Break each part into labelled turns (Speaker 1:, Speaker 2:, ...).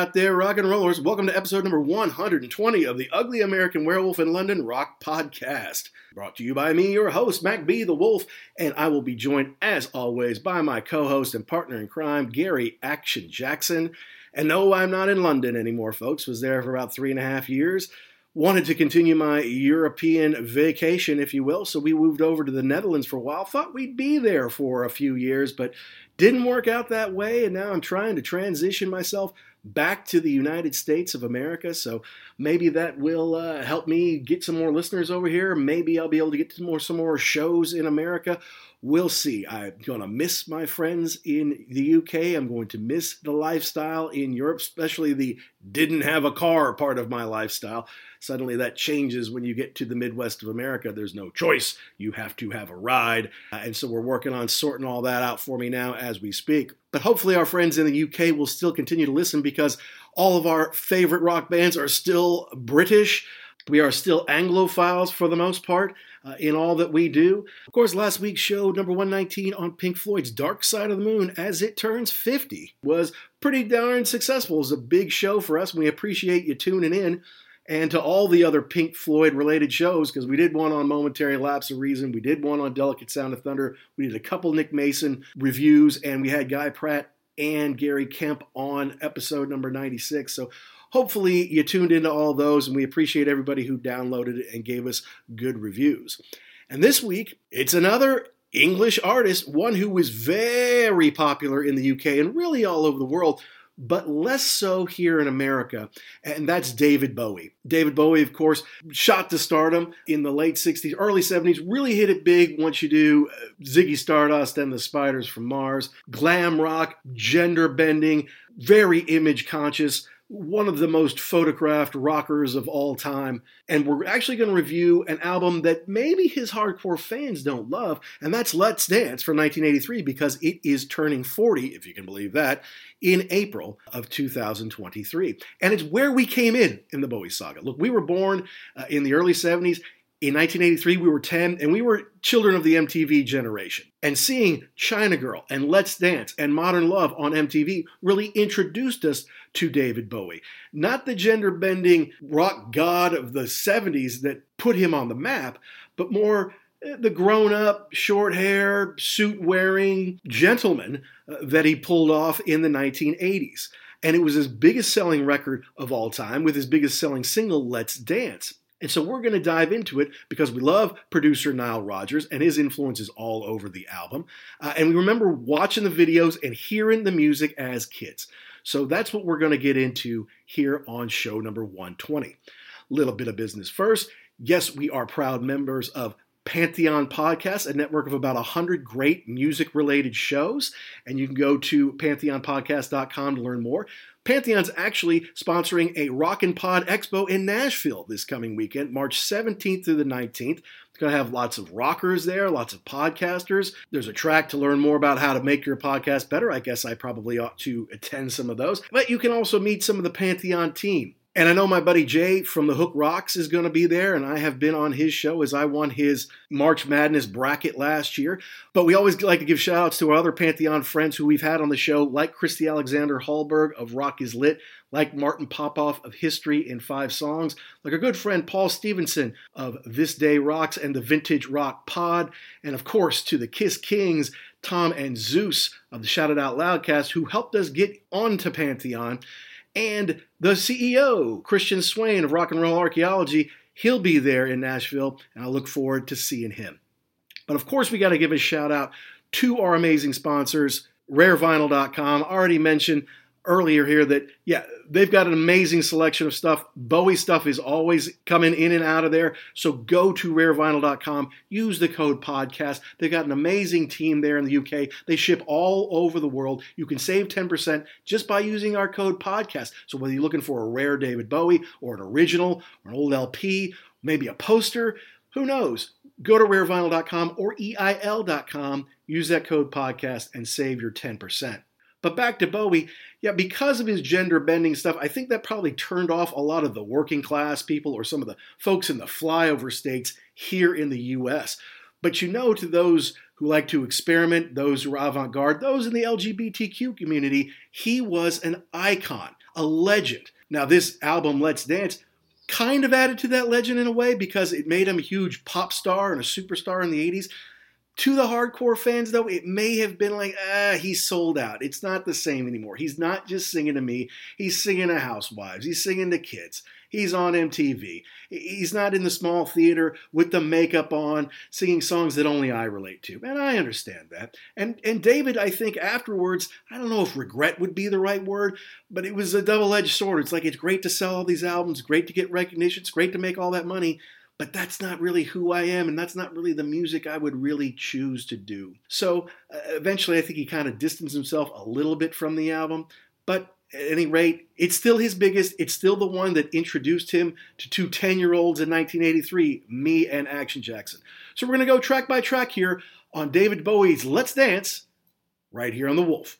Speaker 1: out there, rock and rollers. Welcome to episode number 120 of the Ugly American Werewolf in London Rock Podcast. Brought to you by me, your host, Mac B. the Wolf, and I will be joined, as always, by my co host and partner in crime, Gary Action Jackson. And no, I'm not in London anymore, folks. Was there for about three and a half years wanted to continue my European vacation, if you will. So we moved over to the Netherlands for a while. Thought we'd be there for a few years, but didn't work out that way. And now I'm trying to transition myself back to the United States of America. So maybe that will uh, help me get some more listeners over here. Maybe I'll be able to get to more some more shows in America. We'll see. I'm going to miss my friends in the UK. I'm going to miss the lifestyle in Europe, especially the didn't have a car part of my lifestyle. Suddenly that changes when you get to the Midwest of America. There's no choice. You have to have a ride. Uh, and so we're working on sorting all that out for me now as we speak. But hopefully, our friends in the UK will still continue to listen because all of our favorite rock bands are still British. We are still Anglophiles for the most part uh, in all that we do. Of course, last week's show, number 119 on Pink Floyd's Dark Side of the Moon as it turns 50, was pretty darn successful. It was a big show for us, we appreciate you tuning in and to all the other Pink Floyd related shows, because we did one on Momentary Lapse of Reason, we did one on Delicate Sound of Thunder, we did a couple Nick Mason reviews, and we had Guy Pratt and Gary Kemp on episode number 96. So hopefully you tuned into all those, and we appreciate everybody who downloaded it and gave us good reviews. And this week, it's another English artist, one who was very popular in the UK and really all over the world but less so here in America, and that's David Bowie. David Bowie, of course, shot to stardom in the late 60s, early 70s, really hit it big once you do uh, Ziggy Stardust and the Spiders from Mars, glam rock, gender bending, very image conscious one of the most photographed rockers of all time. And we're actually going to review an album that maybe his hardcore fans don't love, and that's Let's Dance from 1983 because it is turning 40, if you can believe that, in April of 2023. And it's where we came in in the Bowie saga. Look, we were born uh, in the early 70s. In 1983, we were 10, and we were children of the MTV generation. And seeing China Girl and Let's Dance and Modern Love on MTV really introduced us to David Bowie. Not the gender bending rock god of the 70s that put him on the map, but more eh, the grown up, short hair, suit wearing gentleman uh, that he pulled off in the 1980s. And it was his biggest selling record of all time with his biggest selling single, Let's Dance. And so we're going to dive into it because we love producer Nile Rodgers and his influence is all over the album. Uh, and we remember watching the videos and hearing the music as kids. So that's what we're going to get into here on show number 120. Little bit of business first. Yes, we are proud members of Pantheon Podcast, a network of about 100 great music related shows. And you can go to pantheonpodcast.com to learn more. Pantheon's actually sponsoring a Rock and Pod Expo in Nashville this coming weekend, March 17th through the 19th. It's going to have lots of rockers there, lots of podcasters. There's a track to learn more about how to make your podcast better. I guess I probably ought to attend some of those. But you can also meet some of the Pantheon team. And I know my buddy Jay from the Hook Rocks is going to be there, and I have been on his show as I won his March Madness bracket last year. But we always like to give shout outs to our other Pantheon friends who we've had on the show, like Christy Alexander Hallberg of Rock is Lit, like Martin Popoff of History in Five Songs, like our good friend Paul Stevenson of This Day Rocks and the Vintage Rock Pod, and of course to the Kiss Kings, Tom and Zeus of the Shout It Out Loudcast, who helped us get onto Pantheon and the CEO, Christian Swain of Rock and Roll Archaeology. He'll be there in Nashville, and I look forward to seeing him. But of course, we got to give a shout out to our amazing sponsors, rarevinyl.com. Already mentioned earlier here that, yeah, they've got an amazing selection of stuff. Bowie stuff is always coming in and out of there. So go to rarevinyl.com, use the code podcast. They've got an amazing team there in the UK. They ship all over the world. You can save 10% just by using our code podcast. So whether you're looking for a rare David Bowie or an original or an old LP, maybe a poster, who knows? Go to rarevinyl.com or EIL.com, use that code podcast, and save your 10%. But back to Bowie, yeah, because of his gender bending stuff, I think that probably turned off a lot of the working class people or some of the folks in the flyover states here in the US. But you know, to those who like to experiment, those who are avant garde, those in the LGBTQ community, he was an icon. a legend. Now, this album, Let's Dance, kind of added to that legend in a way because it made him a huge pop star and a superstar in the 80s. To the hardcore fans, though, it may have been like, ah, he's sold out. It's not the same anymore. He's not just singing to me, he's singing to housewives, he's singing to kids. He's on MTV. He's not in the small theater with the makeup on, singing songs that only I relate to. And I understand that. And and David, I think afterwards, I don't know if regret would be the right word, but it was a double-edged sword. It's like it's great to sell all these albums, great to get recognition, it's great to make all that money, but that's not really who I am, and that's not really the music I would really choose to do. So uh, eventually, I think he kind of distanced himself a little bit from the album, but at any rate, it's still his biggest. It's still the one that introduced him to two 10 year olds in 1983, me and Action Jackson. So we're going to go track by track here on David Bowie's Let's Dance, right here on The Wolf.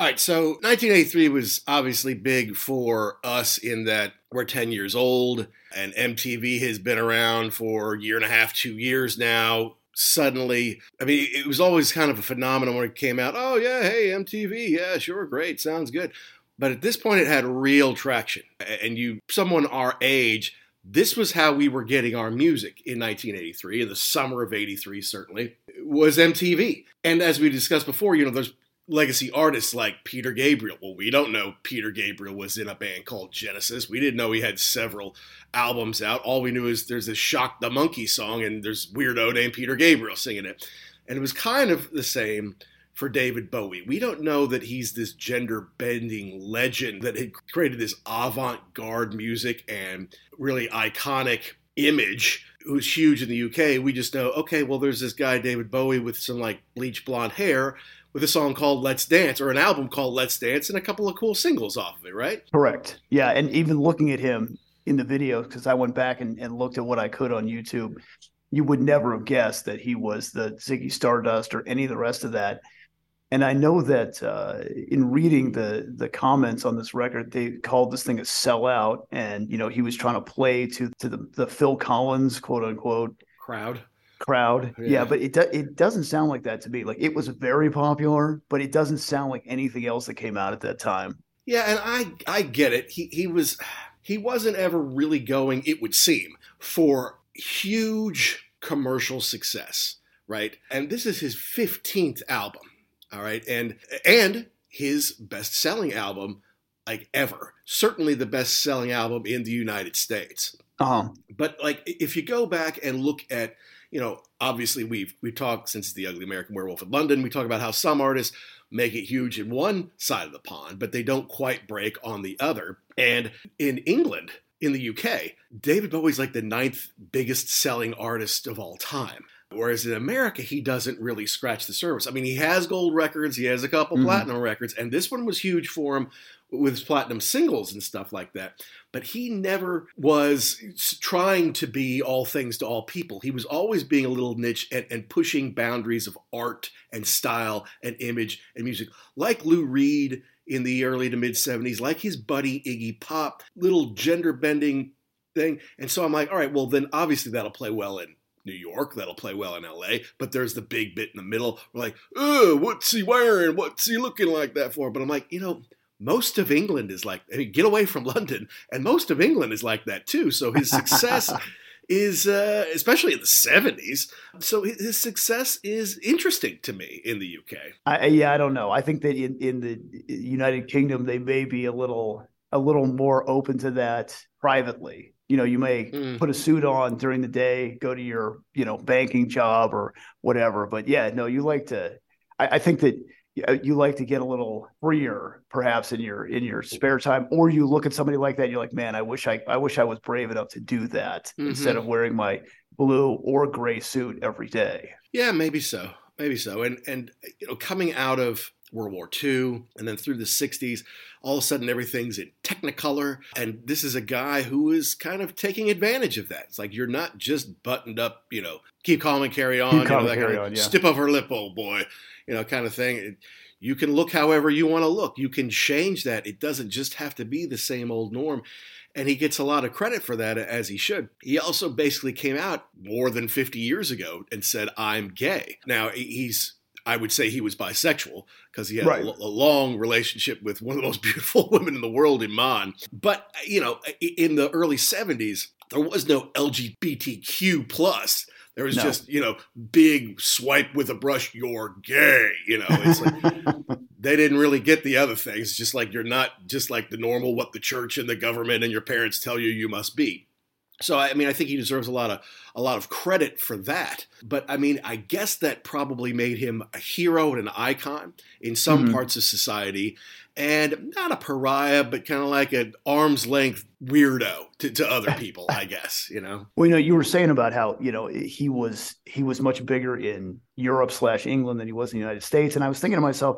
Speaker 1: All right, so 1983 was obviously big for us in that we're 10 years old and MTV has been around for a year and a half, two years now. Suddenly, I mean, it was always kind of a phenomenon when it came out. Oh, yeah, hey, MTV, yeah, sure, great, sounds good. But at this point, it had real traction. And you, someone our age, this was how we were getting our music in 1983, in the summer of 83, certainly, was MTV. And as we discussed before, you know, there's legacy artists like Peter Gabriel. Well, we don't know Peter Gabriel was in a band called Genesis. We didn't know he had several albums out. All we knew is there's this Shock the Monkey song and there's weirdo named Peter Gabriel singing it. And it was kind of the same for David Bowie. We don't know that he's this gender bending legend that had created this avant garde music and really iconic image who's huge in the UK. We just know, okay, well, there's this guy, David Bowie, with some like bleach blonde hair with a song called Let's Dance or an album called Let's Dance and a couple of cool singles off of it, right?
Speaker 2: Correct. Yeah. And even looking at him in the video, because I went back and, and looked at what I could on YouTube, you would never have guessed that he was the Ziggy Stardust or any of the rest of that. And I know that uh, in reading the the comments on this record, they called this thing a sellout, and you know he was trying to play to to the, the Phil Collins quote unquote
Speaker 1: crowd
Speaker 2: crowd. Yeah. yeah, but it do, it doesn't sound like that to me. Like it was very popular, but it doesn't sound like anything else that came out at that time.
Speaker 1: Yeah, and I I get it. He he was he wasn't ever really going, it would seem, for huge commercial success, right? And this is his 15th album. All right? And and his best-selling album like ever. Certainly the best-selling album in the United States.
Speaker 2: Uh-huh.
Speaker 1: But like if you go back and look at you know, obviously we've we've talked since the Ugly American Werewolf in London. We talk about how some artists make it huge in one side of the pond, but they don't quite break on the other. And in England, in the UK, David Bowie's like the ninth biggest selling artist of all time. Whereas in America, he doesn't really scratch the surface. I mean, he has gold records, he has a couple mm-hmm. platinum records, and this one was huge for him with platinum singles and stuff like that. But he never was trying to be all things to all people. He was always being a little niche and, and pushing boundaries of art and style and image and music, like Lou Reed in the early to mid 70s, like his buddy Iggy Pop, little gender bending thing. And so I'm like, all right, well, then obviously that'll play well in New York. That'll play well in LA. But there's the big bit in the middle. We're like, oh, what's he wearing? What's he looking like that for? But I'm like, you know, most of England is like, I mean, get away from London, and most of England is like that too. So his success is, uh, especially in the 70s, so his success is interesting to me in the UK.
Speaker 2: I, yeah, I don't know. I think that in, in the United Kingdom, they may be a little a little more open to that privately. You know, you may mm. put a suit on during the day, go to your, you know, banking job or whatever. But yeah, no, you like to. I, I think that you like to get a little freer perhaps in your in your spare time or you look at somebody like that and you're like man i wish i i wish i was brave enough to do that mm-hmm. instead of wearing my blue or gray suit every day
Speaker 1: yeah maybe so maybe so and and you know coming out of world war ii and then through the 60s all of a sudden everything's in technicolor and this is a guy who is kind of taking advantage of that it's like you're not just buttoned up you know keep calm and carry on,
Speaker 2: keep calm you know, and carry on yeah.
Speaker 1: stip of her lip old boy you know, kind of thing. You can look however you want to look. You can change that. It doesn't just have to be the same old norm. And he gets a lot of credit for that, as he should. He also basically came out more than 50 years ago and said, I'm gay. Now, he's I would say he was bisexual because he had right. a, a, long relationship with one of the most beautiful women in the world, Iman. But you know, in the early '70s, there was no LGBTQ plus. There was no. just, you know, big swipe with a brush, you're gay. You know, it's like they didn't really get the other things. It's Just like you're not just like the normal what the church and the government and your parents tell you you must be. So I mean, I think he deserves a lot of a lot of credit for that. But I mean, I guess that probably made him a hero and an icon in some mm-hmm. parts of society, and not a pariah, but kind of like an arm's length weirdo to, to other people, I guess. You know.
Speaker 2: Well, you know, you were saying about how you know he was he was much bigger in Europe slash England than he was in the United States, and I was thinking to myself.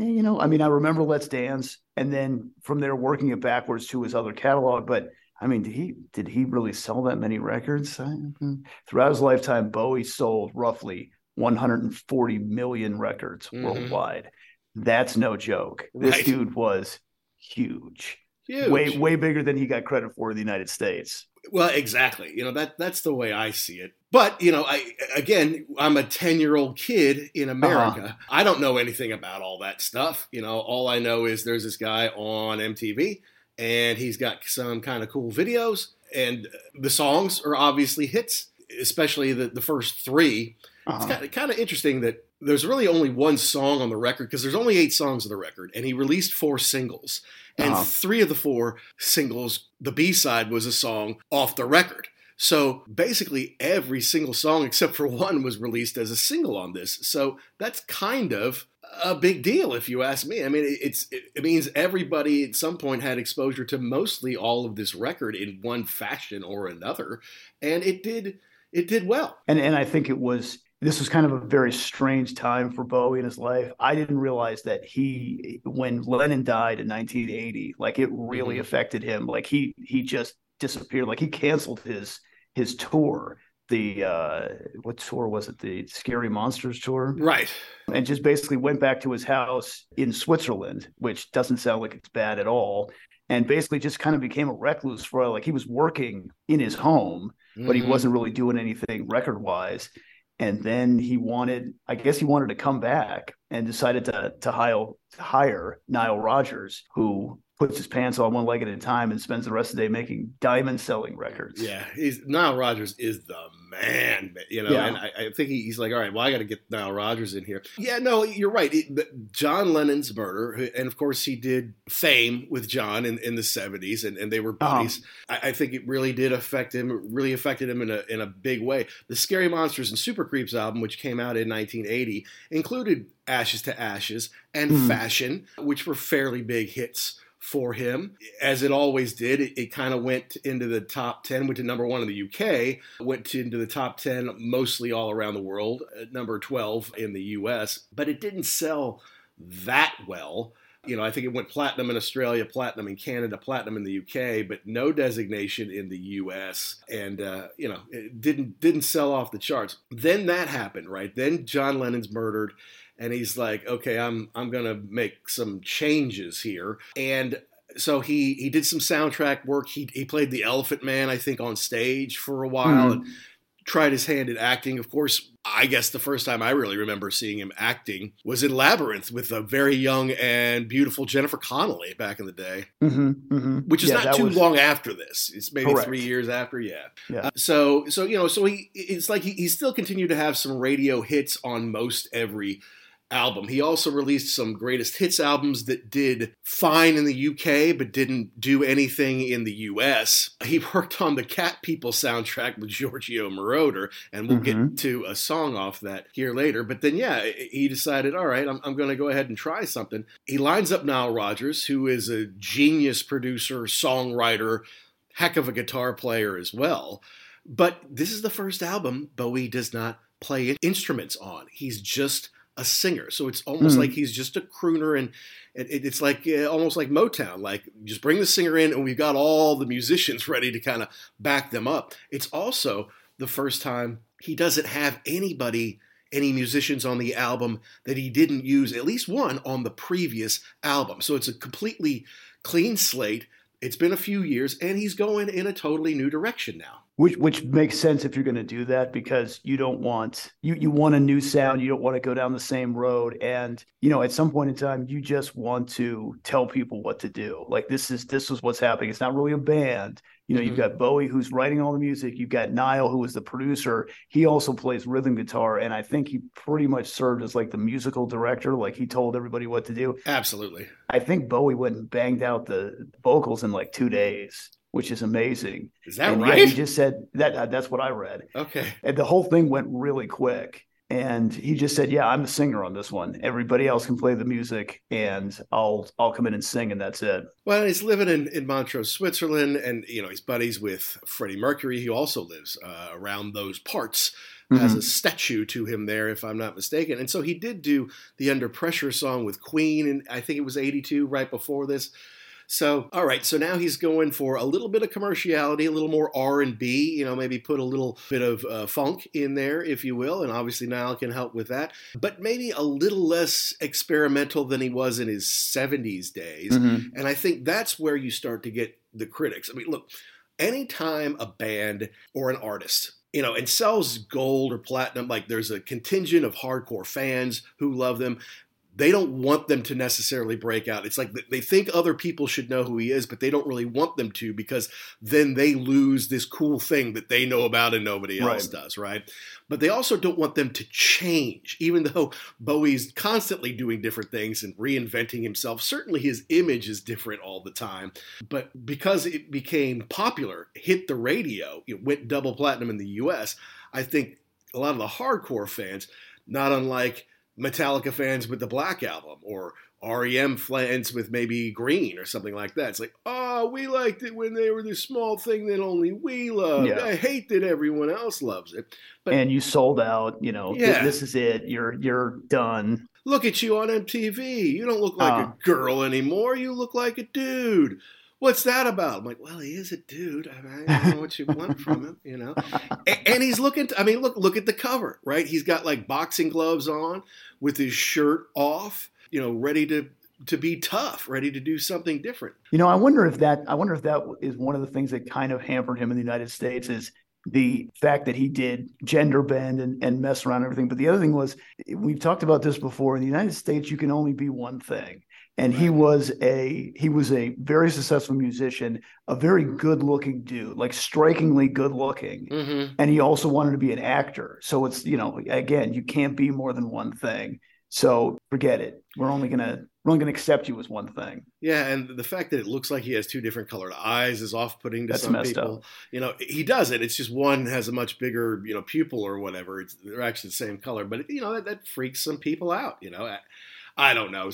Speaker 2: Eh, you know, I mean, I remember Let's Dance, and then from there working it backwards to his other catalog. But I mean, did he did he really sell that many records? Mm-hmm. Throughout his lifetime, Bowie sold roughly 140 million records mm-hmm. worldwide. That's no joke. This right. dude was huge. huge. Way way bigger than he got credit for in the United States.
Speaker 1: Well, exactly. You know, that that's the way I see it. But, you know, I again, I'm a 10-year-old kid in uh-huh. America. Uh-huh. I don't know anything about all that stuff. You know, all I know is there's this guy on MTV and he's got some kind of cool videos. And the songs are obviously hits, especially the, the first 3 uh-huh. It's kind of, kind of interesting that there's really only one song on the record because there's only eight songs on the record, and he released four singles. And uh-huh. three of the four singles, the B side was a song off the record. So basically, every single song except for one was released as a single on this. So that's kind of a big deal, if you ask me. I mean, it's it means everybody at some point had exposure to mostly all of this record in one fashion or another, and it did it did well.
Speaker 2: And and I think it was this was kind of a very strange time for Bowie in his life. I didn't realize that he when Lennon died in 1980, like it really mm-hmm. affected him. Like he he just disappeared. Like he canceled his his tour the uh what tour was it the scary monsters tour
Speaker 1: right
Speaker 2: and just basically went back to his house in switzerland which doesn't sound like it's bad at all and basically just kind of became a recluse for like he was working in his home mm-hmm. but he mm-hmm. wasn't really doing anything record wise and then he wanted i guess he wanted to come back and decided to to hire hire nile rodgers who puts his pants on one leg at a time and spends the rest of the day making diamond selling records.
Speaker 1: Yeah, he's Nile Rodgers is the man, you know. Yeah. And I, I think he, he's like, all right, well, I got to get Nile Rodgers in here. Yeah, no, you're right. It, John Lennon's murder, and of course he did Fame with John in, in the '70s, and, and they were uh-huh. buddies. Uh-huh. I, I, think it really did affect him. Really affected him in a in a big way. The Scary Monsters and Super Creeps album, which came out in 1980, included Ashes to Ashes and mm. Fashion, which were fairly big hits for him, as it always did. It, it kind of went into the top 10, went to number one in the UK, went to, into the top 10 mostly all around the world, number 12 in the US, but it didn't sell that well. You know, I think it went platinum in Australia, platinum in Canada, platinum in the UK, but no designation in the US, and uh, you know, it didn't didn't sell off the charts. Then that happened, right? Then John Lennon's murdered, and he's like, okay, I'm I'm gonna make some changes here, and so he he did some soundtrack work. He he played the Elephant Man, I think, on stage for a while, mm-hmm. and tried his hand at acting. Of course, I guess the first time I really remember seeing him acting was in Labyrinth with a very young and beautiful Jennifer Connelly back in the day,
Speaker 2: mm-hmm, mm-hmm.
Speaker 1: which is yeah, not too was... long after this. It's maybe Correct. three years after. Yeah.
Speaker 2: Yeah.
Speaker 1: Uh, so so you know so he it's like he, he still continued to have some radio hits on most every album. He also released some greatest hits albums that did fine in the UK but didn't do anything in the US. He worked on the Cat People soundtrack with Giorgio Moroder, and we'll mm-hmm. get to a song off that here later. But then, yeah, he decided, all right, I'm, I'm going to go ahead and try something. He lines up Nile Rodgers, who is a genius producer, songwriter, heck of a guitar player as well. But this is the first album Bowie does not play instruments on. He's just a singer. So it's almost mm. like he's just a crooner, and it, it's like uh, almost like Motown. Like just bring the singer in, and we've got all the musicians ready to kind of back them up. It's also the first time he doesn't have anybody, any musicians on the album that he didn't use at least one on the previous album. So it's a completely clean slate. It's been a few years, and he's going in a totally new direction now
Speaker 2: which which makes sense if you're going to do that because you don't want you you want a new sound you don't want to go down the same road. And you know at some point in time you just want to tell people what to do. Like this is this is what's happening. It's not really a band. You know mm-hmm. you've got bowie who's writing all the music. You've got nile who is the producer. He also plays rhythm guitar and i think he pretty much served as like the musical director. Like he told everybody what to do.
Speaker 1: Absolutely.
Speaker 2: I think bowie went and banged out the vocals in like two days which is amazing.
Speaker 1: Is that
Speaker 2: and
Speaker 1: right?
Speaker 2: He just said that. Uh, that's what I read.
Speaker 1: Okay.
Speaker 2: And the whole thing went really quick. And he just said, "Yeah, I'm the singer on this one. Everybody else can play the music, and I'll I'll come in and sing, and that's it."
Speaker 1: Well, he's living in, in Montreux, Switzerland, and you know he's buddies with Freddie Mercury, who also lives uh, around those parts. Mm-hmm. Has a statue to him there, if I'm not mistaken. And so he did do the Under Pressure song with Queen, and I think it was '82, right before this. So, all right, so now he's going for a little bit of commerciality, a little more R&B, you know, maybe put a little bit of uh, funk in there, if you will, and obviously Nile can help with that, but maybe a little less experimental than he was in his 70s days. Mm-hmm. And I think that's where you start to get the critics. I mean, look, anytime a band or an artist you know, and sells gold or platinum. Like there's a contingent of hardcore fans who love them they don't want them to necessarily break out. It's like they think other people should know who he is, but they don't really want them to because then they lose this cool thing that they know about and nobody else right. does, right? But they also don't want them to change, even though Bowie's constantly doing different things and reinventing himself. Certainly his image is different all the time, but because it became popular, hit the radio, it went double platinum in the US, I think a lot of the hardcore fans, not unlike Metallica fans with the Black Album or REM fans with maybe Green or something like that. It's like, oh, we liked it when they were this small thing that only we loved. Yeah. I hate that everyone else loves it.
Speaker 2: But and you sold out. You know, yeah. this is it. You're you're done.
Speaker 1: Look at you on MTV. You don't look like uh, a girl anymore. You look like a dude what's that about? I'm like, well, he is a dude. I, mean, I don't know what you want from him, you know. And, and he's looking. To, I mean, look, look at the cover, right? He's got like boxing gloves on, with his shirt off, you know, ready to to be tough, ready to do something different.
Speaker 2: You know, I wonder if that. I wonder if that is one of the things that kind of hampered him in the United States is the fact that he did gender bend and, and mess around and everything. But the other thing was, we've talked about this before. In the United States, you can only be one thing and he was a he was a very successful musician a very good looking dude like strikingly good looking mm-hmm. and he also wanted to be an actor. So it's you know again you can't be more than one thing. So forget it. We're only gonna we're only gonna accept you as one thing.
Speaker 1: Yeah and the fact that it looks like he has two different colored eyes is off-putting to That's some people. up. you know he does it. It's just one has a much bigger you know pupil or whatever. It's, they're actually the same color. But you know that, that freaks some people out you know I don't know.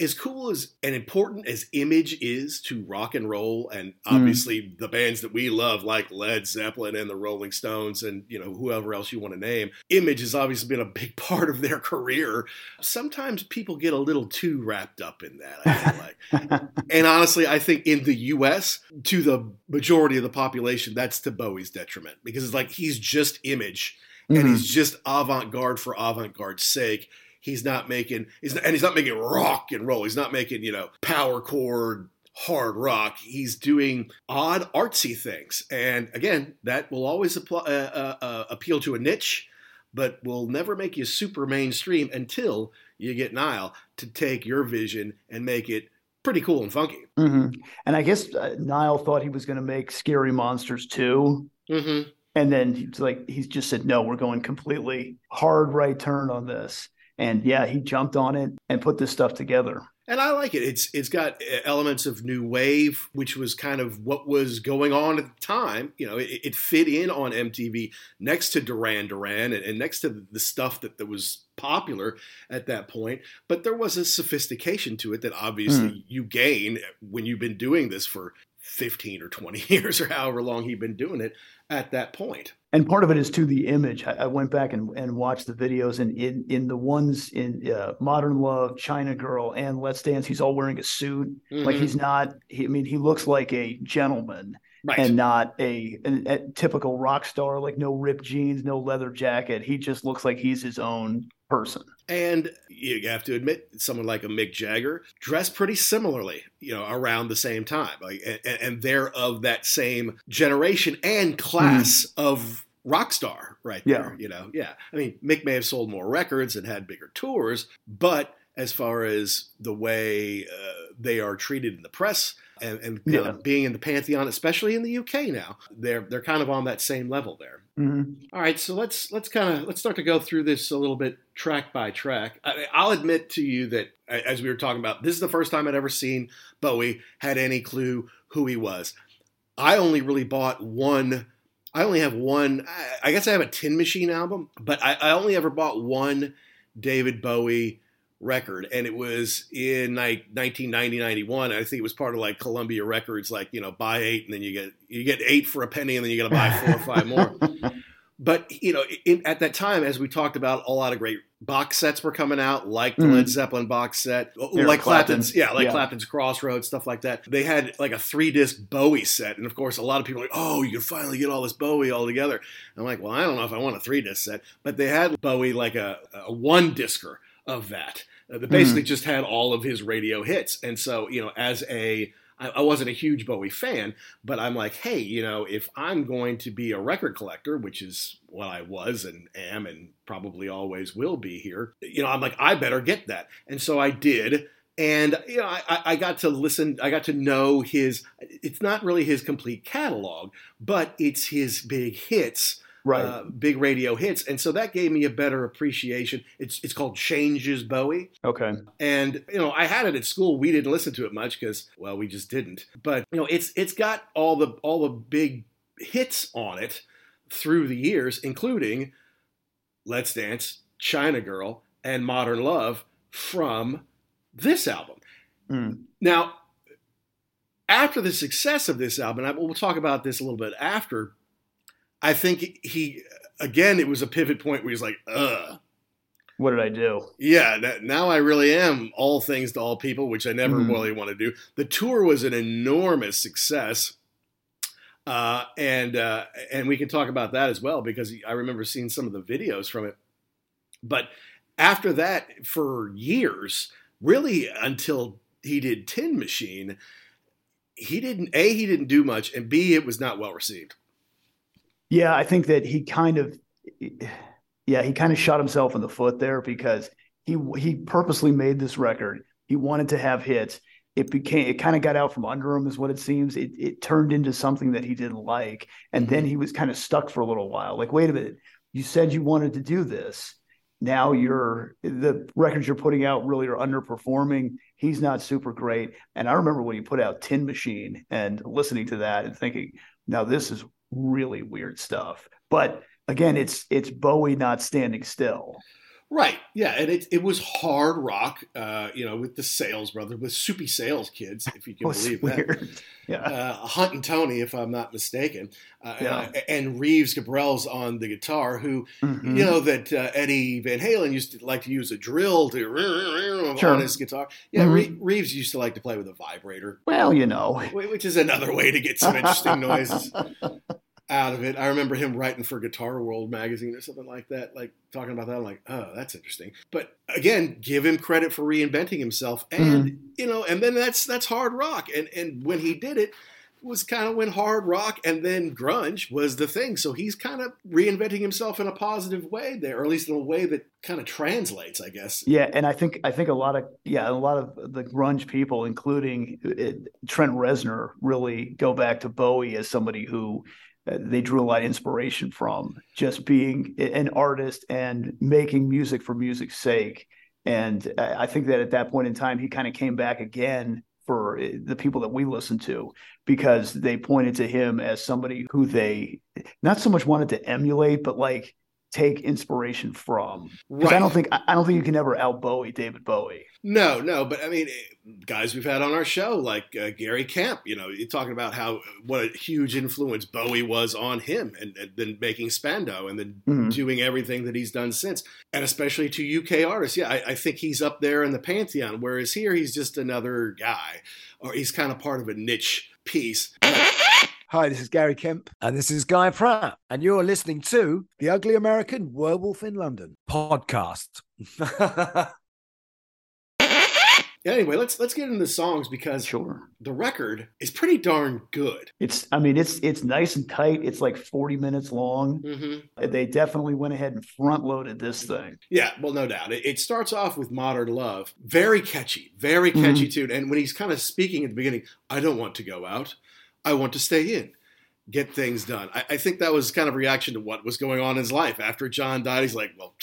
Speaker 1: As cool as and important as Image is to rock and roll, and
Speaker 2: Mm.
Speaker 1: obviously the bands that we love, like Led Zeppelin and the Rolling Stones, and you know whoever else you want to name, Image has obviously been a big part of their career. Sometimes people get a little too wrapped up in that. I feel like. And honestly, I think in the US, to the majority of the population, that's to Bowie's detriment because it's like he's just image and
Speaker 2: Mhm.
Speaker 1: he's just avant garde for avant garde's sake. He's not making, he's not, and he's not making rock and roll. He's not making, you know, power chord hard rock. He's doing odd artsy things. And again, that will always apply, uh, uh, uh, appeal to a niche, but will never make you super mainstream until you get Nile to take your vision and make it pretty cool and funky.
Speaker 2: hmm And I guess uh, Nile thought he was going to make Scary Monsters too.
Speaker 1: Mm-hmm.
Speaker 2: And then he's like, he's just said, no, we're going completely hard right turn on this. And yeah, he jumped on it and put this stuff together.
Speaker 1: And I like it. It's it's got uh, elements of new wave, which was kind of what was going on at the time. You know, it, it fit in on MTV next to Duran Duran and, and next to the stuff that, that was popular at that point. But there was a sophistication to it that obviously you gain when you've been doing this for 15 or 20 years or however long he'd been doing it at that point.
Speaker 2: And part of it is to the image. I, I went back and, and watched the videos, and in in the ones in uh, Modern Love, China Girl, and Let's Dance, he's all wearing a suit. Like
Speaker 1: Mhm.
Speaker 2: he's not. He, I mean, he looks like a gentleman
Speaker 1: right.
Speaker 2: and not a, a, a typical rock star. Like no ripped jeans, no leather jacket. He just looks like he's his own person.
Speaker 1: And you have to admit, someone like a Mick Jagger dressed pretty similarly, you know, around the same time. Like, and, and they're of that same generation and class of rock star, right
Speaker 2: Yeah.
Speaker 1: there. You know, yeah. I mean, Mick may have sold more records and had bigger tours, but as far as the way uh, they are treated in the press and, and
Speaker 2: Yeah.
Speaker 1: being in the pantheon, especially in the UK now, they're they're kind of on that same level there.
Speaker 2: Mhm.
Speaker 1: All right, so let's let's kind of let's start to go through this a little bit track by track. I, I'll admit to you that as we were talking about, this is the first time I'd ever seen Bowie had any clue who he was. I only really bought one. I only have one. I- I guess I have a Tin Machine album, but I, I only ever bought one David Bowie record, and it was in like 1990, 91. I think it was part of like Columbia Records, like you know, buy eight and then you get you get eight for a penny, and then you got to buy four or five more but you know, in, at that time, as we talked about, a lot of great box sets were coming out, like the
Speaker 2: Mhm.
Speaker 1: Led Zeppelin box set,
Speaker 2: Eric
Speaker 1: like
Speaker 2: Clapton.
Speaker 1: Clapton's, yeah, like
Speaker 2: Yeah.
Speaker 1: Clapton's Crossroads, stuff like that. They had like a three disc Bowie set, and of course, a lot of people like, "Oh, you can finally get all this Bowie all together." I'm like, "Well, I don't know if I want a three disc set," but they had Bowie like a, a one discer of that. Uh, that basically just had all of his radio hits, and so you know, as a I I wasn't a huge Bowie fan, but I'm like, hey, you know, if I'm going to be a record collector, which is what I was and am and probably always will be here, you know, I'm like, I better get that. And so I did. And, you know, I- I got to listen, I got to know his, it's not really his complete catalog, but it's his big hits
Speaker 2: Right.
Speaker 1: uh, big radio hits, and so that gave me a better appreciation. It's it's called Changes Bowie,
Speaker 2: okay.
Speaker 1: and you know I had it at school. We didn't listen to it much because well we just didn't. But you know it's it's got all the all the big hits on it through the years, including Let's Dance, China Girl, and Modern Love from this album.
Speaker 2: Mm.
Speaker 1: Now, after the success of this album, I, we'll talk about this a little bit after. I think he again, it was a pivot point where he's like, "Ugh,
Speaker 2: What did I do?
Speaker 1: yeah, that, now I really am all things to all people," which I never
Speaker 2: Mhm.
Speaker 1: really want to do. The tour was an enormous success, uh, and uh, and we can talk about that as well because I remember seeing some of the videos from it. But after that, for years, really until he did Tin Machine, he didn't a he didn't do much, and b it was not well received.
Speaker 2: Yeah, I think that he kind of, yeah, he kind of shot himself in the foot there because he he purposely made this record. He wanted to have hits. It became it kind of got out from under him, is what it seems. It it turned into something that he didn't like, and then he was kind of stuck for a little while. Like, wait a minute, you said you wanted to do this. Now you're the records you're putting out really are underperforming. He's not super great. And I remember when he put out Tin Machine and listening to that and thinking, now this is really weird stuff. But again, it's it's Bowie not standing still.
Speaker 1: Right. Yeah, and it it was hard rock, uh, you know, with the Sales Brothers, with Soupy Sales kids, if you can believe
Speaker 2: weird.
Speaker 1: that.
Speaker 2: Yeah.
Speaker 1: Uh, Hunt and Tony, if I'm not mistaken, uh,
Speaker 2: Yeah.
Speaker 1: uh, and Reeves Gabrels on the guitar, who
Speaker 2: Mhm.
Speaker 1: you know that uh, Eddie Van Halen used to like to use a drill to
Speaker 2: Sure.
Speaker 1: on his guitar. Yeah,
Speaker 2: Mhm.
Speaker 1: Reeves used to like to play with a vibrator,
Speaker 2: Well, you know.
Speaker 1: which is another way to get some interesting noises out of it. I remember him writing for Guitar World magazine or something like that, like talking about that. I'm like, oh, that's interesting. But again, give him credit for reinventing himself, and mm-hmm. you know, and then that's that's hard rock. And and when he did it was kind of when hard rock and then grunge was the thing. So he's kind of reinventing himself in a positive way there, or at least in a way that kind of translates, I guess.
Speaker 2: Yeah, and I think I think a lot of yeah, a lot of the grunge people, including Trent Reznor, really go back to Bowie as somebody who they drew a lot of inspiration from, just being an artist and making music for music's sake. And I I think that at that point in time, he kind of came back again for uh, the people that we listen to because they pointed to him as somebody who they not so much wanted to emulate, but like take inspiration from. 'Cause I
Speaker 1: Right.
Speaker 2: don't think I I don't think you can ever out Bowie David Bowie.
Speaker 1: No, no, but I mean, guys we've had on our show like uh, Gary Kemp, you know, you're talking about how what a huge influence Bowie was on him, and, and then making Spandau, and then
Speaker 2: Mhm.
Speaker 1: doing everything that he's done since, and especially to UK artists. Yeah, I, I think he's up there in the pantheon. Whereas here, he's just another guy, or he's kind of part of a niche piece.
Speaker 3: Hi, this is Gary Kemp. And this is Guy Pratt. And you're listening to The Ugly American Werewolf in London podcast.
Speaker 1: Anyway, let's let's get into the songs because
Speaker 2: Sure.
Speaker 1: the record is pretty darn good.
Speaker 2: It's I mean it's it's nice and tight. It's like 40 minutes long.
Speaker 1: hmm
Speaker 2: They definitely went ahead and front loaded this thing.
Speaker 1: Yeah, well, no doubt. It, it starts off with Modern Love. Very catchy, very catchy tune. And when he's kind of speaking at the beginning, I don't want to go out. I want to stay in, get things done. I, I think that was kind of a reaction to what was going on in his life. After John died, he's like, well,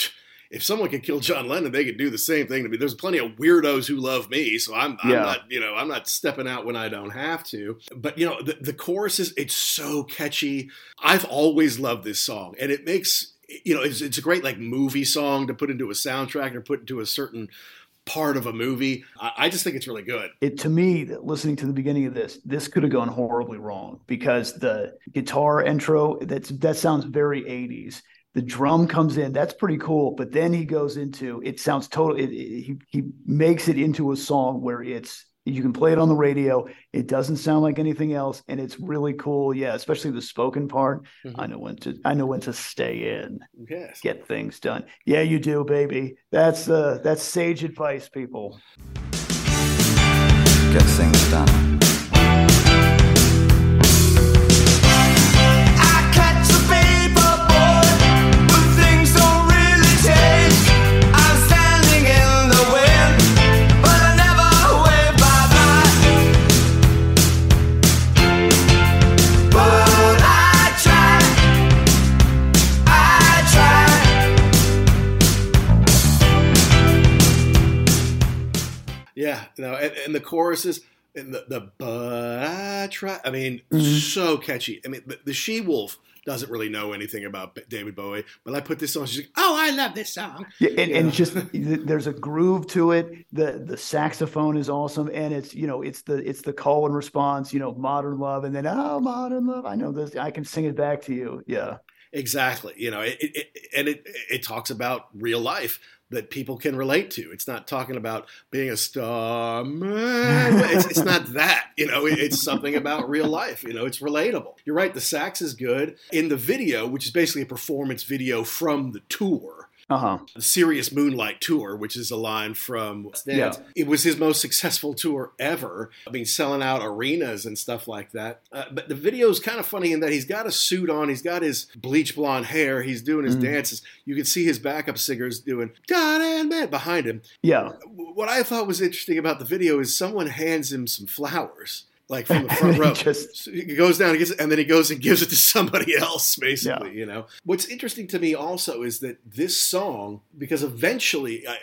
Speaker 1: if someone could kill John Lennon, they could do the same thing to me. There's plenty of weirdos who love me, so I'm, I'm
Speaker 2: Yeah.
Speaker 1: not, you know, I'm not stepping out when I don't have to. But you know, the, the chorus is it's so catchy. I've always loved this song, and it makes you know it's, it's a great like movie song to put into a soundtrack or put into a certain part of a movie. I, I just think it's really good.
Speaker 2: It to me, listening to the beginning of this, this could have gone horribly wrong because the guitar intro that's that sounds very 80s. The drum comes in, that's pretty cool. But then he goes into it sounds totally. It, it- he he makes it into a song where it's you can play it on the radio. It doesn't sound like anything else, and it's really cool. Yeah, especially the spoken part.
Speaker 1: Mhm.
Speaker 2: I know when to I know when to stay in,
Speaker 1: Yes.
Speaker 2: get things done. Yeah, you do, baby. That's uh that's sage advice, people.
Speaker 4: get things done.
Speaker 1: Yeah. know, and, and the choruses and the, the but I try. I mean,
Speaker 2: Mhm.
Speaker 1: so catchy. I mean, the, the she wolf doesn't really know anything about David Bowie, but I put this on. She's like, "Oh, I love this song."
Speaker 2: Yeah, and, and just there's a groove to it. The the saxophone is awesome, and it's you know it's the it's the call and response. You know, modern love, and then oh, modern love. I know this. I can sing it back to you. Yeah,
Speaker 1: Exactly. You know, it, it, it and it it talks about real life that people can relate to. It's not talking about being a star man. It's, it's not that. You know, it- it's something about real life. You know, it's relatable. You're right. The sax is good in the video, which is basically a performance video from the tour.
Speaker 2: Uh huh.
Speaker 1: The Serious Moonlight Tour, which is a line from Let's It was his most successful tour ever. I mean, selling out arenas and stuff like that. Uh, but the video is kind of funny in that he's got a suit on, he's got his bleach blonde hair, he's doing his
Speaker 2: Mhm.
Speaker 1: dances. You can see his backup singers doing God and Man behind him.
Speaker 2: Yeah,
Speaker 1: What I thought was interesting about the video is someone hands him some flowers. Like from the front row,
Speaker 2: Just-
Speaker 1: So he goes down and gets it, and then he goes and gives it to somebody else. Basically, you know. What's interesting to me also is that this song, because eventually. I,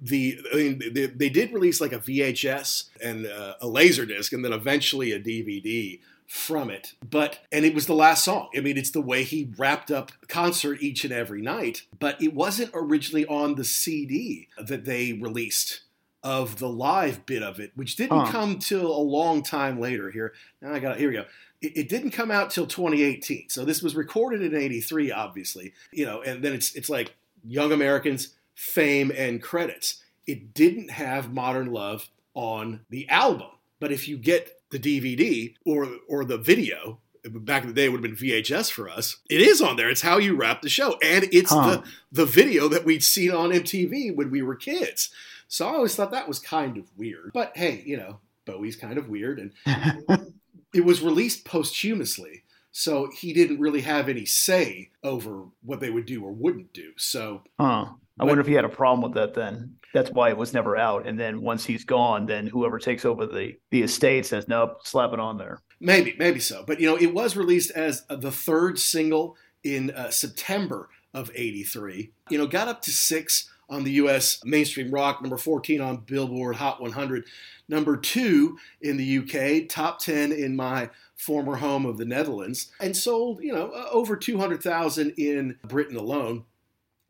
Speaker 1: the I mean, they, they did release like a VHS and uh, a laser disc, and then eventually a DVD from it. But and it was the last song. I mean, it's the way he wrapped up concert each and every night. But it wasn't originally on the CD that they released of the live bit of it, which didn't
Speaker 2: Huh.
Speaker 1: come till a long time later. Here, now I got here we go. It, it didn't come out till 2018, so this was recorded in '83, obviously. You know, and then it's it's like Young Americans, Fame, and credits. It didn't have Modern Love on the album, but if you get the DVD or or the video. Back in the day, it would have been VHS for us. It is on there. It's how you wrap the show, and it's
Speaker 2: Huh.
Speaker 1: the the video that we'd seen on MTV when we were kids. So I always thought that was kind of weird. But hey, you know, Bowie's kind of weird, and it was released posthumously, so he didn't really have any say over what they would do or wouldn't do. So
Speaker 2: Huh. I wonder if he had a problem with that then. That's why it was never out. And then once he's gone, then whoever takes over the the estate says, nope, slap it on there.
Speaker 1: maybe, maybe so. But you know, it was released as the third single in uh, September of '83. You know, got up to six on the U.S. mainstream rock, number 14 on Billboard Hot 100, number two in the UK, top 10 in my former home of the Netherlands, and sold, you know, over 200,000 in Britain alone.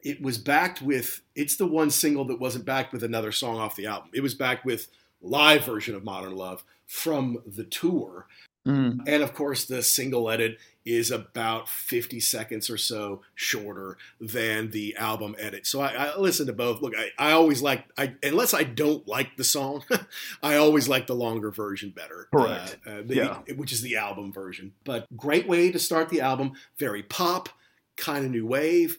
Speaker 1: It was backed with, it's the one single that wasn't backed with another song off the album. It was backed with live version of Modern Love from the tour.
Speaker 2: Mm.
Speaker 1: And of course, the single edit is about 50 seconds or so shorter than the album edit. So I, I listen to both. Look, I, I always like, I, unless I don't like the song, I always like the longer version better.
Speaker 2: Correct.
Speaker 1: Uh, uh, the-
Speaker 2: Yeah.
Speaker 1: Which is the album version. But great way to start the album. Very pop, kind of new wave,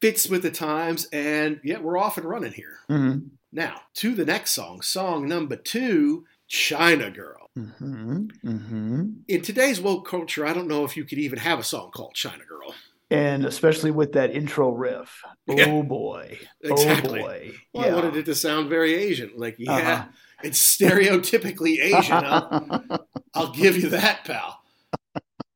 Speaker 1: fits with the times. And yeah, we're off and running here.
Speaker 2: Mm.
Speaker 1: Now, to the next song, song number two, China Girl.
Speaker 2: hmm hmm
Speaker 1: In today's woke culture, I don't know if you could even have a song called China Girl.
Speaker 2: And especially with that intro riff.
Speaker 1: Yeah.
Speaker 2: Oh boy.
Speaker 1: Exactly.
Speaker 2: Oh boy.
Speaker 1: Well, I wanted it to sound very Asian. Like, yeah,
Speaker 2: Uh-huh.
Speaker 1: it's stereotypically Asian. I'll, I'll give you that, pal.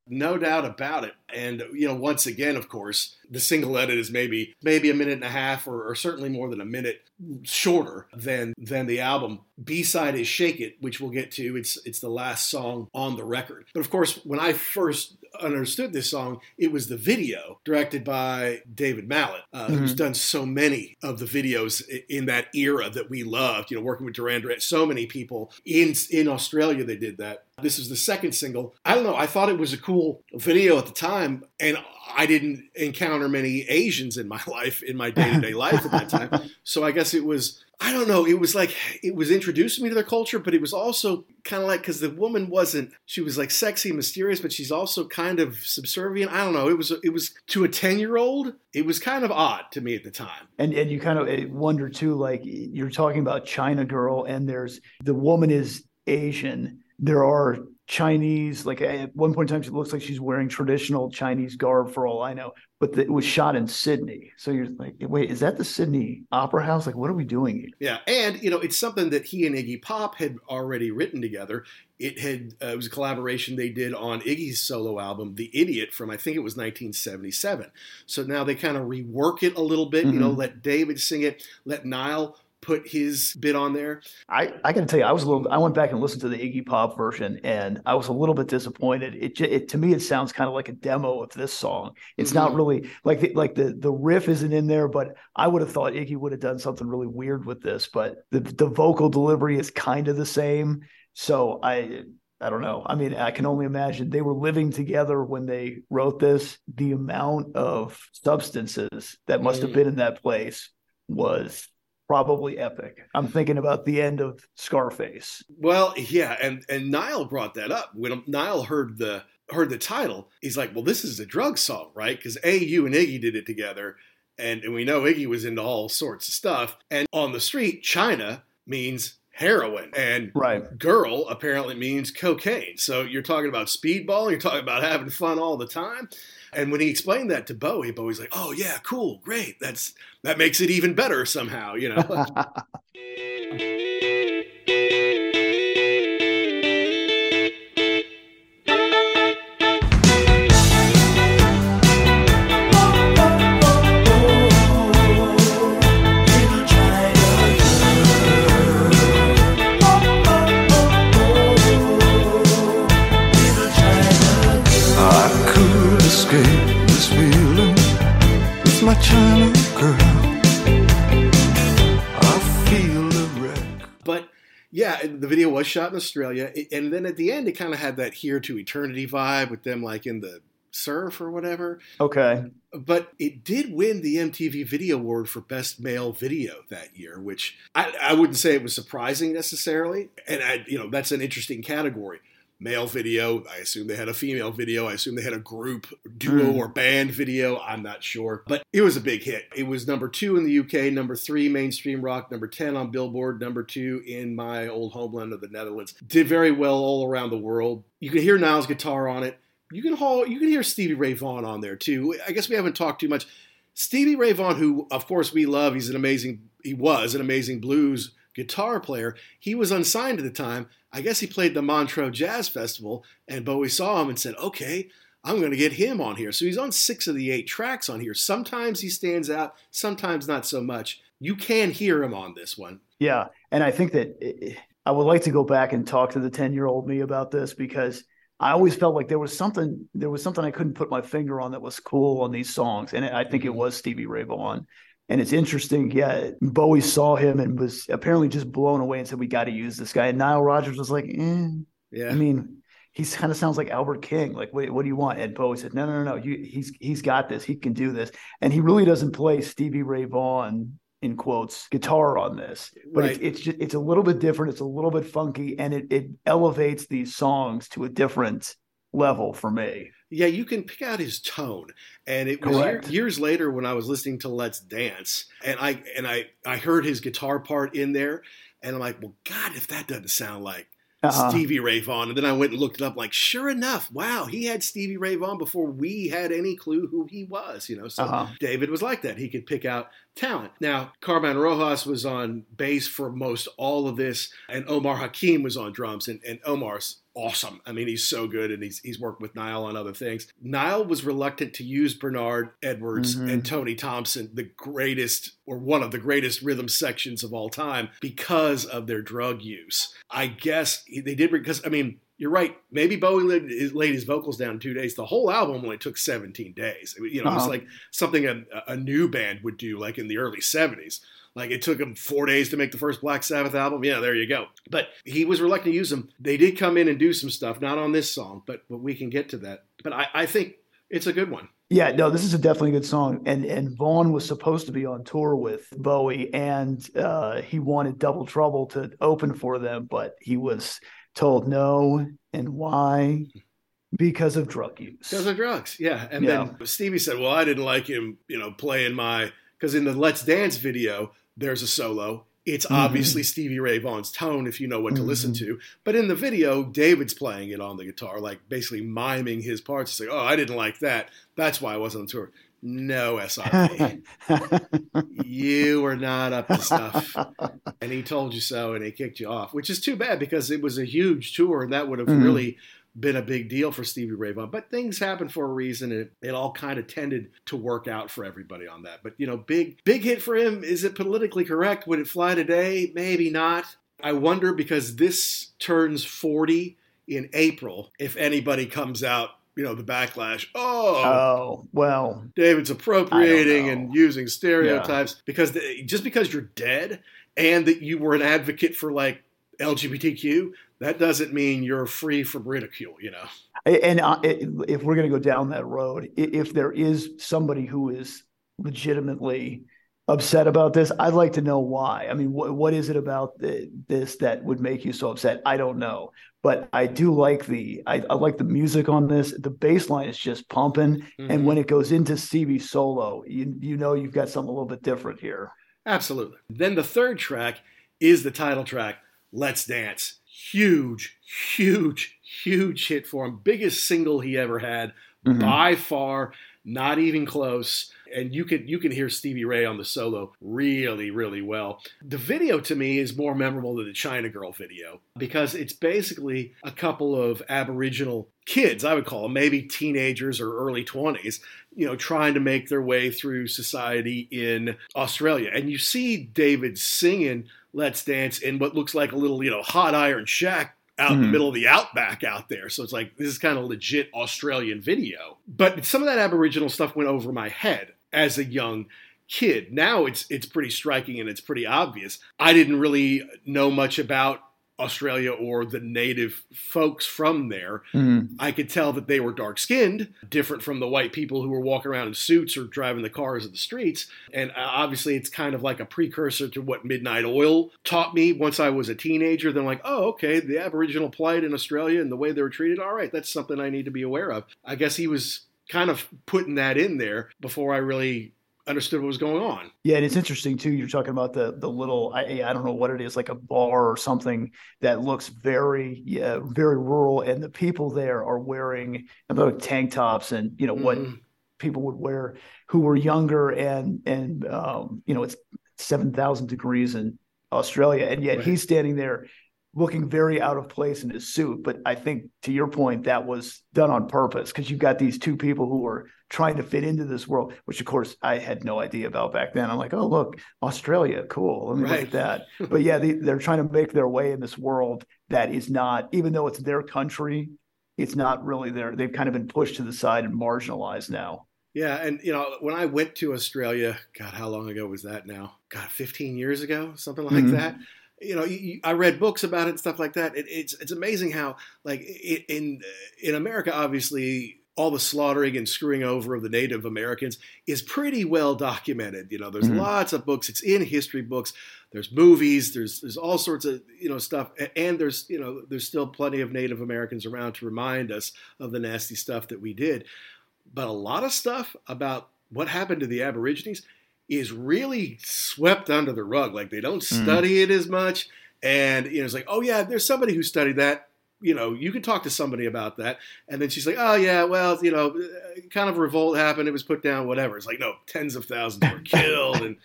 Speaker 1: No doubt about it. And you know, once again, of course, the single edit is maybe maybe a minute and a half, or, or certainly more than a minute shorter than than the album. B side is "Shake It," which we'll get to. It's it's the last song on the record. But of course, when I first understood this song, it was the video directed by David Mallet, uh, who's done so many of the videos in that era that we loved. You know, working with Duran Duran, so many people in in Australia they did that. This is the second single. I don't know. I thought it was a cool video at the time, and I didn't encounter many Asians in my life, in my day to day life at that time. So I guess it was. I don't know. It was like it was introducing me to their culture, but it was also kind of like because the woman wasn't. She was like sexy, and mysterious, but she's also kind of subservient. I don't know. It was. It was to a ten year old. It was kind of odd to me at the time.
Speaker 2: And and you kind of eh, wonder too, like you're talking about China girl, and there's the woman is Asian. There are Chinese, like at one point in time, she looks like she's wearing traditional Chinese garb for all I know, but it was shot in Sydney. So you're like, wait, is that the Sydney Opera House? Like, what are we doing here?
Speaker 1: Yeah, and you know, it's something that he and Iggy Pop had already written together. It had uh, it was a collaboration they did on Iggy's solo album, The Idiot, from I think it was 1977. So now they kind of rework it a little bit. You know,
Speaker 2: Mhm.
Speaker 1: let David sing it, let Nile put his bit on there.
Speaker 2: I, I got to tell you, I was a little. I went back and listened to the Iggy Pop version, and I was a little bit disappointed. It, it to me, it sounds kind of like a demo of this song. It's not
Speaker 1: Mhm.
Speaker 2: really like the, like the the riff isn't in there, but I would have thought Iggy would have done something really weird with this. But the the vocal delivery is kind of the same. So I I don't know. I mean, I can only imagine they were living together when they wrote this. The amount of substances that must have
Speaker 1: Mm.
Speaker 2: been in that place was probably epic. I'm thinking about the end of Scarface.
Speaker 1: Well, yeah, and and Nile brought that up when Nile heard the heard the title. He's like, "Well, this is a drug song, right?" Because a you and Iggy did it together, and and we know Iggy was into all sorts of stuff. And on the street, China means heroin, and
Speaker 2: Right.
Speaker 1: girl apparently means cocaine. So you're talking about speedball. You're talking about having fun all the time. And when he explained that to Bowie, Bowie's like, "Oh yeah, cool, great. That's that makes it even better somehow." You know. was shot in Australia, and then at the end, it kind of had that "Here to Eternity" vibe with them like in the surf or whatever.
Speaker 2: Okay.
Speaker 1: But it did win the MTV Video Award for Best Male Video that year, which I, I wouldn't say it was surprising necessarily. And I, you know, that's an interesting category. Male video. I assume they had a female video. I assume they had a group, duo,
Speaker 2: Hmm.
Speaker 1: or band video. I'm not sure. But it was a big hit. It was number two in the UK, number three mainstream rock, number 10 on Billboard, number two in my old homeland of the Netherlands. Did very well all around the world. You can hear Nile's guitar on it. You can haul, you can hear Stevie Ray Vaughan on there too. I guess we haven't talked too much. Stevie Ray Vaughan, who of course we love, he's an amazing, he was an amazing blues guitar player. He was unsigned at the time. I guess he played the Montreux Jazz Festival, and Bowie saw him and said, "Okay, I'm going to get him on here." So he's on six of the eight tracks on here. Sometimes he stands out, sometimes not so much. You can hear him on this one.
Speaker 2: Yeah, and I think that eh, I would like to go back and talk to the ten-year-old me about this because I always felt like there was something there was something I couldn't put my finger on that was cool on these songs, and I think it was Stevie Ray Vaughan. And it's interesting, yeah. Bowie saw him and was apparently just blown away and said, "We got to use this guy." And Nile Rodgers was like, eh.
Speaker 1: Yeah,
Speaker 2: "I mean, he kind of sounds like Albert King. Like, what, what do you want?" And Bowie said, "No, no, no, no. You, he's he's got this. He can do this." And he really doesn't play Stevie Ray Vaughan in quotes guitar on this, but it's
Speaker 1: Right.
Speaker 2: it's just, it's a little bit different. It's a little bit funky, and it it elevates these songs to a different level for me.
Speaker 1: Yeah, you can pick out his tone, and it was year, years later when I was listening to Let's Dance, and I and I I heard his guitar part in there, and I'm like, well, God, if that doesn't sound like
Speaker 2: Uh-huh.
Speaker 1: Stevie Ray Vaughan, and then I went and looked it up. Like, sure enough, wow, he had Stevie Ray Vaughan before we had any clue who he was. You know, so
Speaker 2: Uh-huh.
Speaker 1: David was like that. He could pick out talent. Now, Carmen Rojas was on bass for most all of this, and Omar Hakim was on drums, and, and Omar's awesome. I mean, he's so good, and he's, he's worked with Nile on other things. Nile was reluctant to use Bernard Edwards
Speaker 2: Mhm.
Speaker 1: and Tony Thompson, the greatest or one of the greatest rhythm sections of all time, because of their drug use. I guess they did because, I mean, you're right. Maybe Bowie laid his, laid his vocals down in two days. The whole album only took 17 days. You know, it's
Speaker 2: Uh-huh.
Speaker 1: like something a, a new band would do, like in the early 70s. Like it took him four days to make the first Black Sabbath album. Yeah, there you go. But he was reluctant to use them. They did come in and do some stuff, not on this song, but, but we can get to that. But I, I think it's a good one.
Speaker 2: Yeah, no, this is a definitely good song. And and Vaughan was supposed to be on tour with Bowie, and uh, he wanted Double Trouble to open for them, but he was told no. And why? Because of drug use.
Speaker 1: Because of drugs, yeah. And
Speaker 2: Yeah.
Speaker 1: then Stevie said, "Well, I didn't like him, you know, playing my because in the Let's Dance video, there's a solo. It's
Speaker 2: Mhm.
Speaker 1: obviously Stevie Ray Vaughan's tone if you know what to listen to. But in the video, David's playing it on the guitar, like basically miming his parts. It's like, "Oh, I didn't like that. That's why I wasn't on tour." No, SRV, you were not up to stuff, and he told you so, and he kicked you off, which is too bad because it was a huge tour, and that would have
Speaker 2: Mhm.
Speaker 1: really been a big deal for Stevie Ray Vaughan. But things happen for a reason, and it, it all kind of tended to work out for everybody on that. But you know, big big hit for him. Is it politically correct? Would it fly today? Maybe not. I wonder because this turns forty in April. If anybody comes out, you know, the backlash. Oh,
Speaker 2: oh well,
Speaker 1: David's appropriating and using stereotypes because the, just because you're dead and that you were an advocate for like LGBTQ, that doesn't mean you're free from ridicule. You know.
Speaker 2: and uh, if we're going to go down that road, if there is somebody who is legitimately upset about this, I'd like to know why. I mean, what what is it about the, this that would make you so upset? I don't know, but I do like the I, I like the music on this. The bass line is just pumping,
Speaker 1: Mhm.
Speaker 2: and when it goes into Stevie solo, you you know you've got something a little bit different here.
Speaker 1: Absolutely. Then the third track is the title track, Let's Dance. Huge, huge, huge hit for him. Biggest single he ever had
Speaker 2: Mhm.
Speaker 1: by far, not even close. And you can you can hear Stevie Ray on the solo really, really well. The video to me is more memorable than the China Girl video because it's basically a couple of Aboriginal kids, I would call them, maybe teenagers or early 20s, you know, trying to make their way through society in Australia. And you see David singing Let's Dance in what looks like a little, you know, hot iron shack out in the
Speaker 2: Mhm.
Speaker 1: middle of the outback out there. So it's like this is kind of legit Australian video. But some of that Aboriginal stuff went over my head as a young kid. Now it's it's pretty striking and it's pretty obvious. I didn't really know much about Australia or the native folks from there.
Speaker 2: Mhm.
Speaker 1: I could tell that they were dark skinned, different from the white people who were walking around in suits or driving the cars of the streets. And uh, obviously, it's kind of like a precursor to what Midnight Oil taught me once I was a teenager. Then, like, oh, okay, the Aboriginal plight in Australia and the way they were treated. All right, that's something I need to be aware of. I guess he was kind of putting that in there before I really understood what was going on.
Speaker 2: Yeah, and it's interesting too. You're talking about the the little I I don't know what it is, like a bar or something that looks very yeah very rural, and the people there are wearing about tank tops and you know what
Speaker 1: Mhm.
Speaker 2: people would wear who were younger and and um, you know it's seven thousand degrees in Australia, and yet
Speaker 1: Right.
Speaker 2: he's standing there looking very out of place in his suit. But I think to your point, that was done on purpose because you've got these two people who are trying to fit into this world, which of course I had no idea about back then. I'm like, oh look, Australia, cool. Let me look at that. But yeah, they, they're trying to make their way in this world that is not, even though it's their country, it's not really there. They've kind of been pushed to the side and marginalized now.
Speaker 1: Yeah, and you know, when I went to Australia, God, how long ago was that now? God, 15 years ago, something like
Speaker 2: Mhm.
Speaker 1: that. You know, you, I read books about it and stuff like that. It, it's it's amazing how, like, i in in America, obviously, all the slaughtering and screwing over of the Native Americans is pretty well documented. You know, there's
Speaker 2: Mhm.
Speaker 1: lots of books. It's in history books. There's movies. There's there's all sorts of you know stuff, and there's you know there's still plenty of Native Americans around to remind us of the nasty stuff that we did but a lot of stuff about what happened to the Aborigines is really swept under the rug. Like they don't
Speaker 2: Mm.
Speaker 1: study it as much, and you know, it's like, oh yeah, there's somebody who studied that. You know, you could talk to somebody about that, and then she's like, oh yeah, well, you know, uh, kind of revolt happened, it was put down, whatever. It's like, no, tens of thousands were killed, and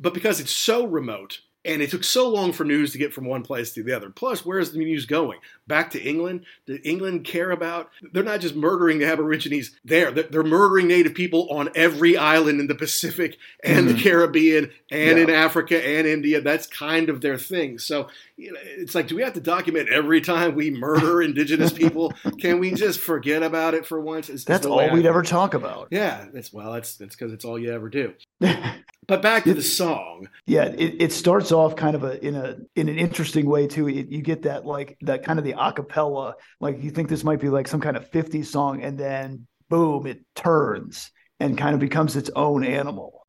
Speaker 1: but because it's so remote. And it took so long for news to get from one place to the other. Plus, where's the news going? Back to England? Did England care about? They're not just murdering the Aborigines there. They're murdering Native people on every island in the Pacific and the
Speaker 2: Mhm.
Speaker 1: Caribbean and
Speaker 2: Yeah.
Speaker 1: in Africa and India. That's kind of their thing. So you know, it's like, do we have to document every time we murder Indigenous people? Can we just forget about it for once? Is- is
Speaker 2: That's
Speaker 1: the
Speaker 2: all we'd ever talk about.
Speaker 1: Yeah, that's well, that's that's because it's all you ever do. But back to the song.
Speaker 2: Yeah, it, it starts off kind of a in a in an interesting way too. It, you get that like that kind of the acapella, like you think this might be like some kind of 50s song, and then boom, it turns and kind of becomes its own animal.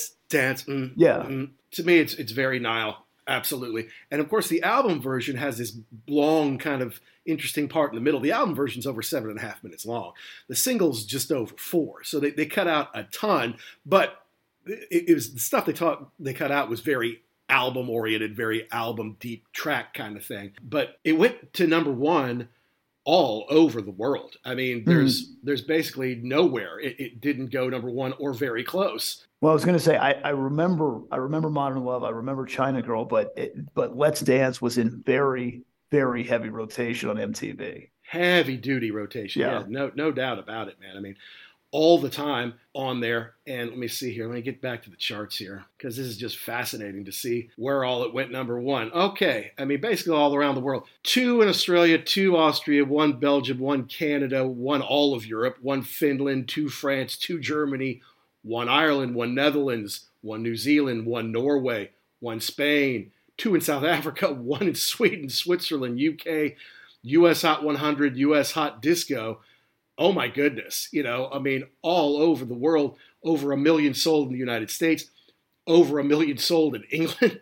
Speaker 1: Let's dance. Mm,
Speaker 2: Yeah.
Speaker 1: mm. To me, it's it's very Nile. Absolutely. And of course, the album version has this long, kind of interesting part in the middle. The album version's over seven and a half minutes long. The single's just over four. So they, they cut out a ton, but it, it was the stuff they taught they cut out was very album oriented, very album deep track kind of thing. But it went to number one all over the world. I mean, hmm. there's there's basically nowhere it, it didn't go number one or very close.
Speaker 2: Well, I was going to say I, I remember I remember Modern Love, I remember China Girl, but it, but Let's Dance was in very very heavy rotation on MTV.
Speaker 1: heavy duty rotation. Yeah.
Speaker 2: Yeah.
Speaker 1: no, no doubt about it, man. I mean, all the time on there. And let me see here. Let me get back to the charts here because this is just fascinating to see where all it went number one. Okay, I mean, basically all around the world. Two in Australia, two Austria, one Belgium, one Canada, one all of Europe, one Finland, two France, two Germany, one Ireland, one Netherlands, one New Zealand, one Norway, one Spain, two in South Africa, one in Sweden, Switzerland, UK, US Hot 100, US Hot Disco. Oh my goodness. You know, I mean, all over the world, over a million sold in the United States, over a million sold in England,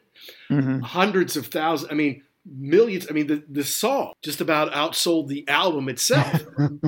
Speaker 2: Mhm.
Speaker 1: hundreds of thousands. I mean, millions. I mean, the, the song just about outsold the album itself.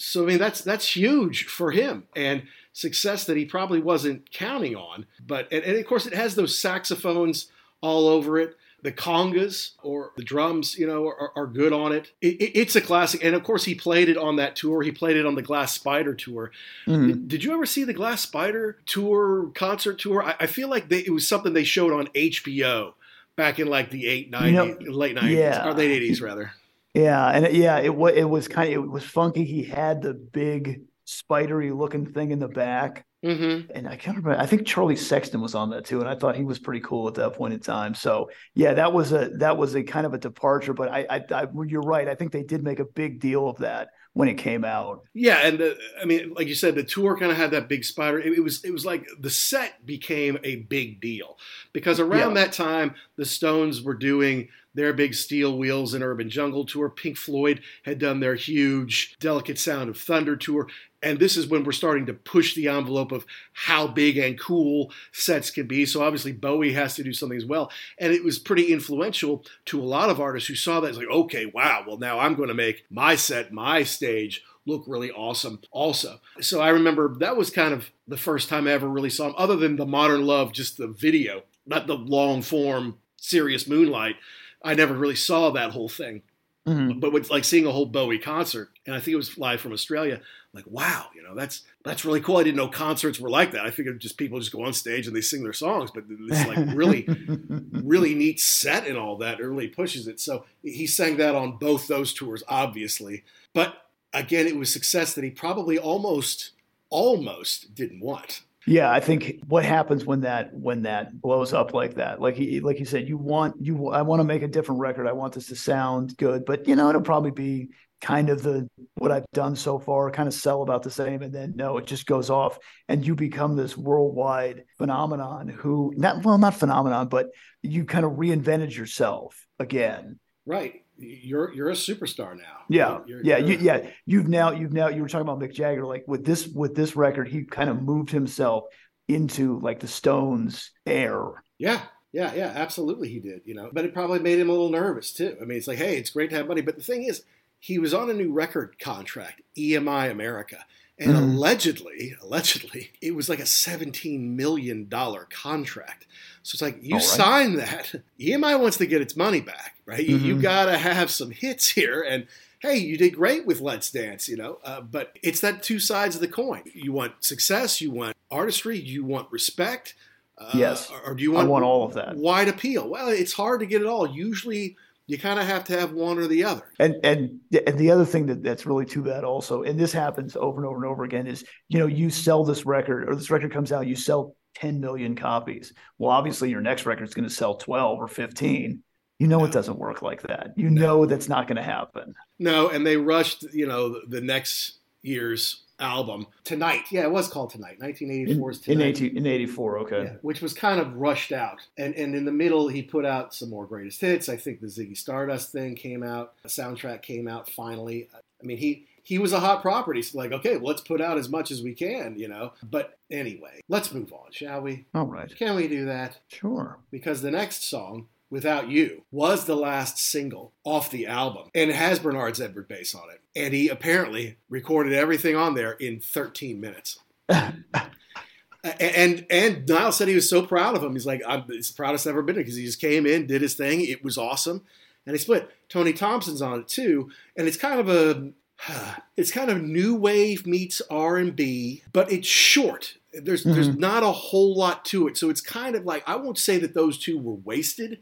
Speaker 1: So I mean that's that's huge for him and success that he probably wasn't counting on. But and, and of course it has those saxophones all over it. The congas or the drums, you know, are, are good on it. It, it. It's a classic, and of course, he played it on that tour. He played it on the Glass Spider tour.
Speaker 2: Mhm.
Speaker 1: Did, did you ever see the Glass Spider tour concert tour? I, I feel like they, it was something they showed on HBO back in like the eight
Speaker 2: You know,
Speaker 1: late nineties,
Speaker 2: yeah.
Speaker 1: or late eighties rather.
Speaker 2: Yeah, and it, yeah, it was it was kind of it was funky. He had the big spidery looking thing in the back,
Speaker 1: Mm-hmm.
Speaker 2: and I can't remember. I think Charlie Sexton was on that too, and I thought he was pretty cool at that point in time. So yeah, that was a that was a kind of a departure. But I, I, I you're right. I think they did make a big deal of that when it came out.
Speaker 1: Yeah, and the, I mean, like you said, the tour kind of had that big spider. It, it was it was like the set became a big deal because around
Speaker 2: Yeah.
Speaker 1: that time the Stones were doing their big Steel Wheels and Urban Jungle tour. Pink Floyd had done their huge Delicate Sound of Thunder tour. And this is when we're starting to push the envelope of how big and cool sets can be. So obviously Bowie has to do something as well. And it was pretty influential to a lot of artists who saw that It's like, okay, wow, well now I'm going to make my set, my stage look really awesome also. So I remember that was kind of the first time I ever really saw him, other than the Modern Love, just the video, not the long form serious Moonlight. I never really saw that whole thing.
Speaker 2: Mhm.
Speaker 1: But with like seeing a whole Bowie concert, and I think it was live from Australia, like wow, you know that's that's really cool. I didn't know concerts were like that. I figured just people just go on stage and they sing their songs, but this like really really neat set and all that. It really pushes it. So he sang that on both those tours, obviously. But again, it was success that he probably almost almost didn't want.
Speaker 2: Yeah, I think what happens when that when that blows up like that, like he like you said, you want you I want to make a different record. I want this to sound good, but you know it'll probably be kind of the what I've done so far, kind of sell about the same, and then no, it just goes off, and you become this worldwide phenomenon. Who not well, not phenomenon, but you kind of reinvented yourself again.
Speaker 1: Right. You're you're a superstar now.
Speaker 2: Yeah,
Speaker 1: You're-
Speaker 2: yeah,
Speaker 1: you're-
Speaker 2: you, yeah. You've now, you've now, you were talking about Mick Jagger. Like with this, with this record, he kind of moved himself into like the Stones air.
Speaker 1: Yeah, yeah, yeah, absolutely he did, you know. But it probably made him a little nervous too. I mean, it's like, hey, it's great to have money, but the thing is, he was on a new record contract, EMI America. And
Speaker 2: Mhm.
Speaker 1: allegedly, allegedly, it was like a $17 million contract. So it's like, you
Speaker 2: right.
Speaker 1: sign that. EMI wants to get its money back, right? You, you got to have some hits here. And hey, you did great with Let's Dance, you know. Uh, but it's that two sides of the coin. You want success, you want artistry, you want respect. Uh,
Speaker 2: Yes.
Speaker 1: Or, or do you want,
Speaker 2: I
Speaker 1: want,
Speaker 2: want all of that.
Speaker 1: wide appeal? Well, it's hard to get it all. Usually, you kind of have to have one or the other.
Speaker 2: And and and the other thing that that's really too bad also, and this happens over and over and over again, is you know you sell this record or this record comes out, you sell 10 million copies. Well, obviously your next record is going to sell 12 or 15. You know
Speaker 1: No.
Speaker 2: it doesn't work like that. You know that's not going to happen.
Speaker 1: No, and they rushed, you know, the, next year's album tonight. Yeah, it was called Tonight. 1984's
Speaker 2: In
Speaker 1: Tonight.
Speaker 2: 18, in 84, okay.
Speaker 1: Yeah, which was kind of rushed out. And and in the middle, he put out some more greatest hits. I think the Ziggy Stardust thing came out. The soundtrack came out finally. I mean, he he was a hot property. So like, okay, let's put out as much as we can, you know. But anyway, let's move on, shall we?
Speaker 2: All right.
Speaker 1: Can we do that?
Speaker 2: Sure.
Speaker 1: Because the next song, Without You, was the last single off the album. And it has Bernard's Edward bass on it. And he apparently recorded everything on there in 13 minutes. and and Nile said he was so proud of him. He's like, I'm it's the proudest I've ever been because he just came in, did his thing. It was awesome. And he split. Tony Thompson's on it too. And it's kind of a it's kind of new wave meets R&B, but it's short. There's mm-hmm. there's not a whole lot to it. So it's kind of like I won't say that those two were wasted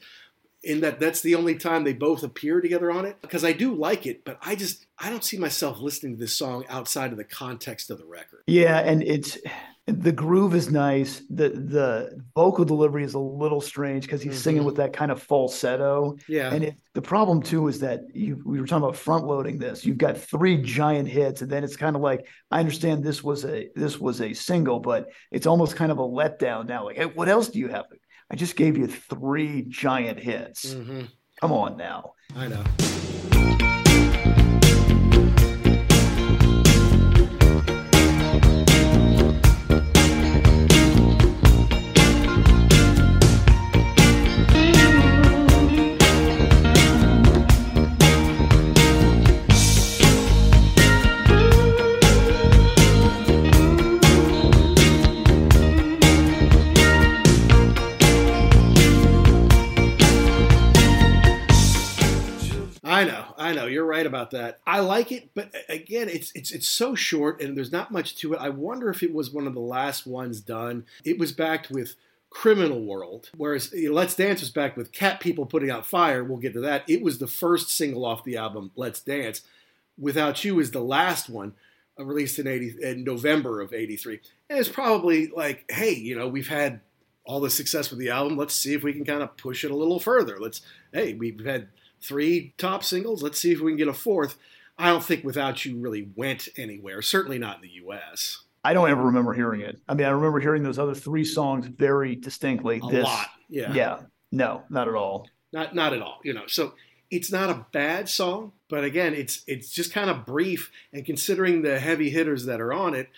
Speaker 1: in that that's the only time they both appear together on it because I do like it, but I just I don't see myself listening to this song outside of the context of the record.
Speaker 2: Yeah, and it's the groove is nice. The the vocal delivery is a little strange because he's singing
Speaker 1: Mhm.
Speaker 2: with that kind of falsetto.
Speaker 1: Yeah.
Speaker 2: And it, the problem too is that you we were talking about front loading this. You've got three giant hits, and then it's kind of like I understand this was a this was a single, but it's almost kind of a letdown now. Like, hey, what else do you have? I just gave you three giant hits.
Speaker 1: hmm
Speaker 2: Come on now.
Speaker 1: I know. Right about that. I like it, but again, it's it's it's so short and there's not much to it. I wonder if it was one of the last ones done. It was backed with Criminal World, whereas you know, Let's Dance was backed with Cat People putting out Fire. We'll get to that. It was the first single off the album Let's Dance. Without You is the last one uh, released in 80 in November of 83. And it's probably like, hey, you know, we've had all the success with the album. Let's see if we can kind of push it a little further. Let's hey, we've had three top singles. Let's see if we can get a fourth. I don't think Without You really went anywhere. Certainly not in the U.S.
Speaker 2: I don't ever remember hearing it. I mean, I remember hearing those other three songs very distinctly.
Speaker 1: A
Speaker 2: this,
Speaker 1: lot, yeah.
Speaker 2: yeah, no, not at all.
Speaker 1: Not not at all. You know, so it's not a bad song, but again, it's it's just kind of brief. And considering the heavy hitters that are on it,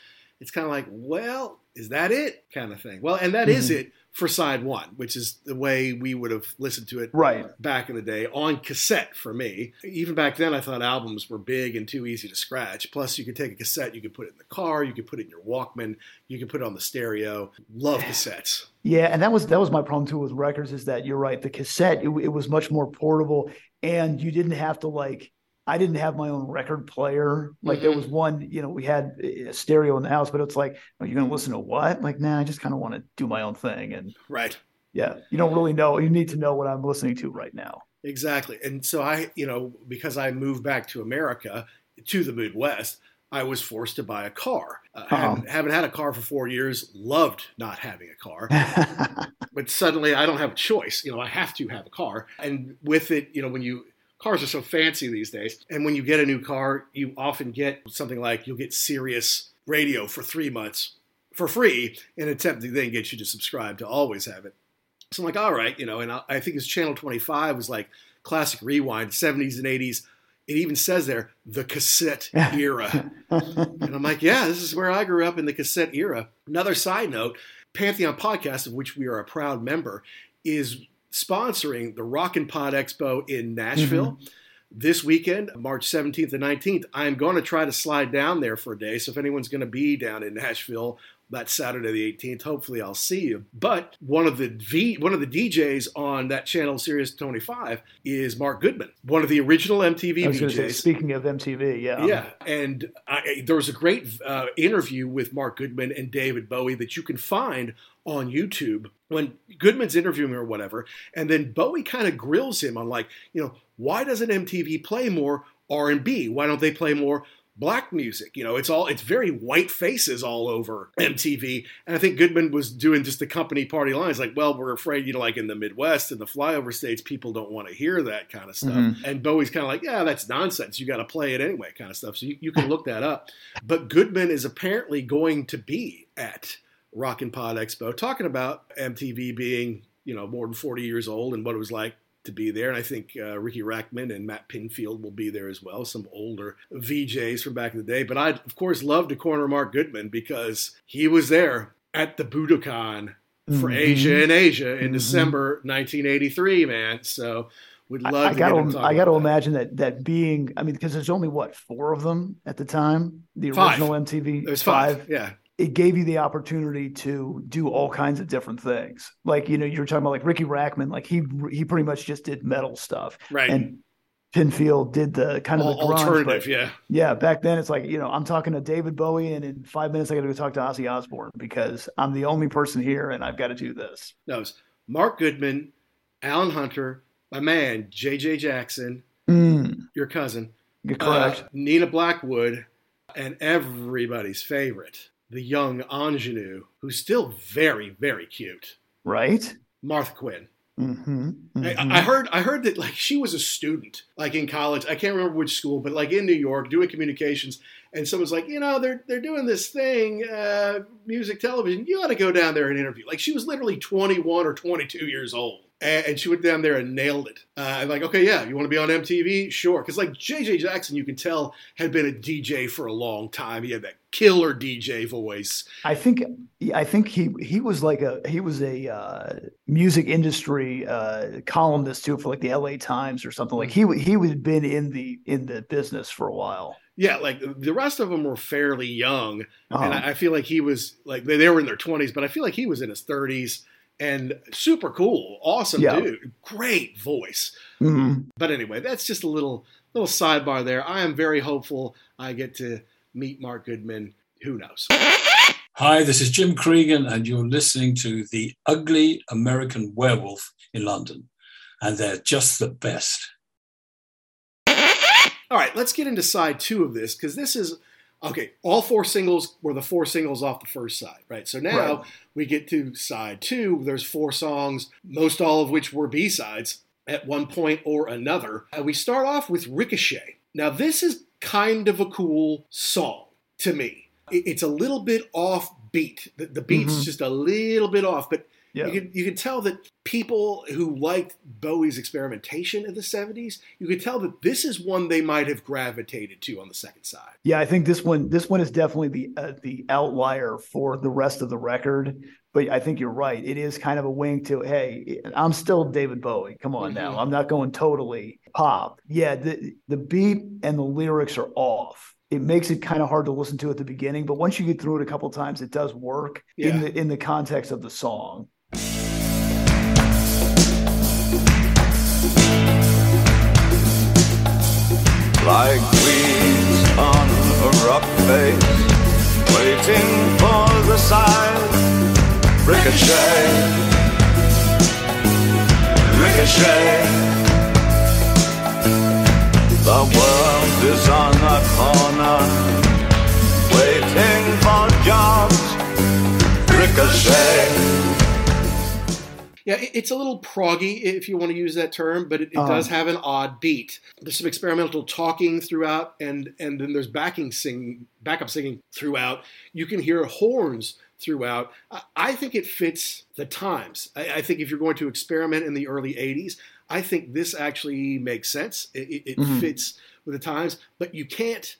Speaker 1: it's kind of like, well, is that it? Kind of thing. Well, and that is
Speaker 2: Mhm.
Speaker 1: it for side one, which is the way we would have listened to it
Speaker 2: Right.
Speaker 1: back in the day on cassette for me. Even back then, I thought albums were big and too easy to scratch. Plus, you could take a cassette, you could put it in the car, you could put it in your Walkman, you could put it on the stereo. Love cassettes.
Speaker 2: Yeah, and that was that was my problem too with records is that you're right. The cassette it, it was much more portable, and you didn't have to like. I didn't have my own record player. Like there
Speaker 1: Mhm.
Speaker 2: was one, you know, we had a stereo in the house, but it's like, are you going to listen to what? Like, nah, I just kind of want to do my own thing. And
Speaker 1: Right.
Speaker 2: yeah, you don't really know. You need to know what I'm listening to right now.
Speaker 1: Exactly. And so I, you know, because I moved back to America, to the Midwest, I was forced to buy a car. Uh,
Speaker 2: Uh-oh.
Speaker 1: haven't, haven't had a car for four years, loved not having a car. but suddenly I don't have a choice. You know, I have to have a car. And with it, you know, when you cars are so fancy these days, and when you get a new car, you often get something like you'll get Sirius radio for three months for free in an attempt to then get you to subscribe to always have it. So I'm like, all right, you know, and I, I think his channel 25 was like classic rewind, 70s and 80s. It even says there the cassette era. And I'm like, yeah, this is where I grew up in the cassette era. Another side note Pantheon Podcast, of which we are a proud member, is sponsoring the Rock and Pod Expo in Nashville. This weekend, March 17th and 19th, I'm going to try to slide down there for a day. So if anyone's going to be down in Nashville that Saturday the 18th, hopefully I'll see you. But one of the v, one of the DJs on that channel, Sirius 25, is Mark Goodman, one of the original MTV
Speaker 2: going say, speaking of MTV, yeah,
Speaker 1: Yeah, and I, there was a great uh, interview with Mark Goodman and David Bowie that you can find on YouTube when Goodman's interviewing or whatever, and then Bowie kind of grills him on like, you know, why doesn't MTV play more R and B? Why don't they play more black music? You know, it's all it's very white faces all over MTV, and I think Goodman was doing just the company party lines like, well, we're afraid, you know, like in the Midwest and the flyover states, people don't want to hear that kind of stuff.
Speaker 2: Mhm.
Speaker 1: And Bowie's kind of like, yeah, that's nonsense. You got to play it anyway, kind of stuff. So you, you can look that up. But Goodman is apparently going to be at Rock and Pod Expo talking about MTV being, you know, more than 40 years old and what it was like to be there. And I think uh, Rikki Rachtman and Matt Pinfield will be there as well, some older VJs from back in the day. But I'd, of course, love to corner Mark Goodman because he was there at the Budokan for
Speaker 2: Mhm.
Speaker 1: Asia and Asia in
Speaker 2: Mhm.
Speaker 1: December 1983, man. So we'd love
Speaker 2: I
Speaker 1: to
Speaker 2: got
Speaker 1: get him
Speaker 2: to I got to
Speaker 1: about that.
Speaker 2: imagine that that being I mean because there's only what four of them at the time the
Speaker 1: Five.
Speaker 2: original MTV
Speaker 1: There's five. Yeah.
Speaker 2: It gave you the opportunity to do all kinds of different things. Like you know you were talking about like Rikki Rachtman like he he pretty much just did metal stuff.
Speaker 1: Right.
Speaker 2: and Pinfield did the kind of
Speaker 1: Al-
Speaker 2: the grunge,
Speaker 1: alternative, yeah.
Speaker 2: yeah back then it's like you know I'm talking to David Bowie and in five minutes I got to go talk to Ozzy Osbourne because I'm the only person here and I've got to do this.
Speaker 1: No, it's Mark Goodman, Alan Hunter, my man, JJ Jackson,
Speaker 2: mm,
Speaker 1: your cousin,
Speaker 2: you're
Speaker 1: uh,
Speaker 2: correct
Speaker 1: Nina Blackwood, and everybody's favorite, the young ingenue, who's still very, very cute,
Speaker 2: right
Speaker 1: Martha Quinn.
Speaker 2: hmm
Speaker 1: I, I heard I heard that like she was a student like in college. I can't remember which school, but like in New York doing communications. And someone's like, you know, they're they're doing this thing, uh, music television. You ought to go down there and interview. Like she was literally 21 or 22 years old. And, and she went down there and nailed it. Uh, I'm like, okay, yeah, you want to be on MTV? Sure. Because like JJ Jackson, you can tell had been a DJ for a long time. He had that killer DJ voice.
Speaker 2: I think I think he he was like a he was a uh, music industry uh, columnist too for like the L.A. Times or something like he he had been in the in the business for a while.
Speaker 1: Yeah, like the rest of them were fairly young.
Speaker 2: Uh-huh.
Speaker 1: and I, I feel like he was like they, they were in their 20s but i feel like he was in his 30s and super cool, awesome
Speaker 2: Yeah.
Speaker 1: dude, great voice.
Speaker 2: Mhm.
Speaker 1: But anyway, that's just a little little sidebar there. I am very hopeful I get to meet Mark Goodman. Who knows?
Speaker 4: Hi, this is Jim Cregan, and you're listening to The Ugly American Werewolf in London. And they're just the best.
Speaker 1: All right, let's get into side two of this because this is okay. All four singles were the four singles off the first side, right? So now
Speaker 2: Right.
Speaker 1: we get to side two. There's four songs, most all of which were B sides at one point or another. And we start off with Ricochet. Now, this is kind of a cool song to me. It's a little bit off beat. The, the beat's
Speaker 2: Mhm.
Speaker 1: just a little bit off, but
Speaker 2: Yeah.
Speaker 1: you can you can tell that people who liked Bowie's experimentation in the 70s, you could tell that this is one they might have gravitated to on the second side.
Speaker 2: Yeah, I think this one this one is definitely the uh, the outlier for the rest of the record. But I think you're right. It is kind of a wink to hey, I'm still David Bowie. Come on now,
Speaker 1: Mhm.
Speaker 2: I'm not going totally pop. Yeah, the the beat and the lyrics are off. It makes it kind of hard to listen to at the beginning, but once you get through it a couple times, it does work
Speaker 1: Yeah.
Speaker 2: in the in the context of the song.
Speaker 5: Like weeds on a rock face, waiting for the sign. Ricochet, ricochet. The world is on the corner, waiting for jobs. Ricochet.
Speaker 1: Yeah, it's a little proggy if you want to use that term, but it, it
Speaker 2: Uh-huh.
Speaker 1: does have an odd beat. There's some experimental talking throughout, and and then there's backing sing, backup singing throughout. You can hear horns throughout. I, I think it fits the times. I, I think if you're going to experiment in the early '80s, I think this actually makes sense. It, it,
Speaker 2: Mhm.
Speaker 1: fits with the times, but you can't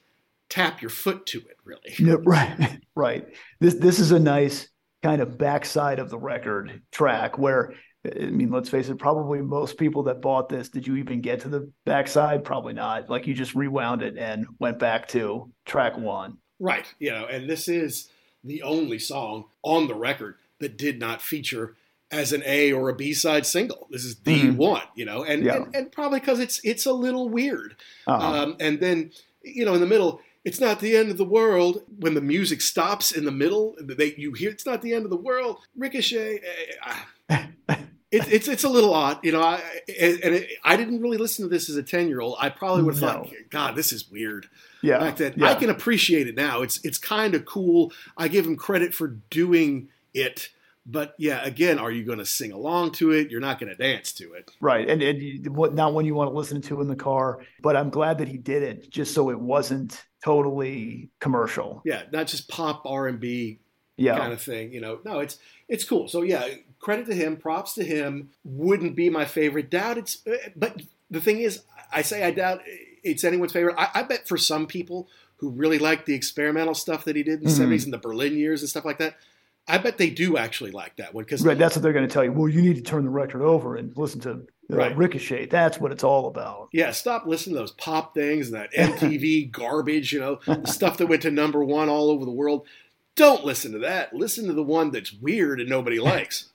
Speaker 1: tap your foot to it really.
Speaker 2: No, right, right. This this is a nice kind of backside of the record track where I mean, let's face it, probably most people that bought this, did you even get to the backside? Probably not. Like you just rewound it and went back to track one.
Speaker 1: Right. You know, and this is the only song on the record that did not feature as an A or a B side single. This is the
Speaker 2: Mhm.
Speaker 1: one, you know, and,
Speaker 2: Yeah.
Speaker 1: and and probably because it's it's a little weird.
Speaker 2: Uh-huh.
Speaker 1: Um, and then you know, in the middle, it's not the end of the world. When the music stops in the middle, they you hear it's not the end of the world. Ricochet. eh, ah. It's, it's it's a little odd, you know. I and it, I didn't really listen to this as a ten year old. I probably would have thought, God, this is weird
Speaker 2: yeah.
Speaker 1: back then.
Speaker 2: yeah.
Speaker 1: I can appreciate it now. It's it's kind of cool. I give him credit for doing it, but yeah, again, are you going to sing along to it? You're not going to dance to it.
Speaker 2: Right. And, and what not one you want to listen to in the car, but I'm glad that he did it just so it wasn't totally commercial.
Speaker 1: Yeah, not just pop R and B
Speaker 2: Yeah.
Speaker 1: kind of thing. You know, no, it's it's cool. So yeah, credit to him. Props to him. Wouldn't be my favorite. Doubt it's. But the thing is, I say I doubt it's anyone's favorite. I, I bet for some people who really like the experimental stuff that he did in the
Speaker 2: Mhm.
Speaker 1: 70s and the Berlin years and stuff like that. I bet they do actually like that one because
Speaker 2: Right, that's what they're going to tell you. Well, you need to turn the record over and listen to uh,
Speaker 1: Right.
Speaker 2: Ricochet. That's what it's all about.
Speaker 1: Yeah, stop listening to those pop things and that MTV garbage, you know, the stuff that went to number one all over the world. Don't listen to that. Listen to the one that's weird and nobody likes.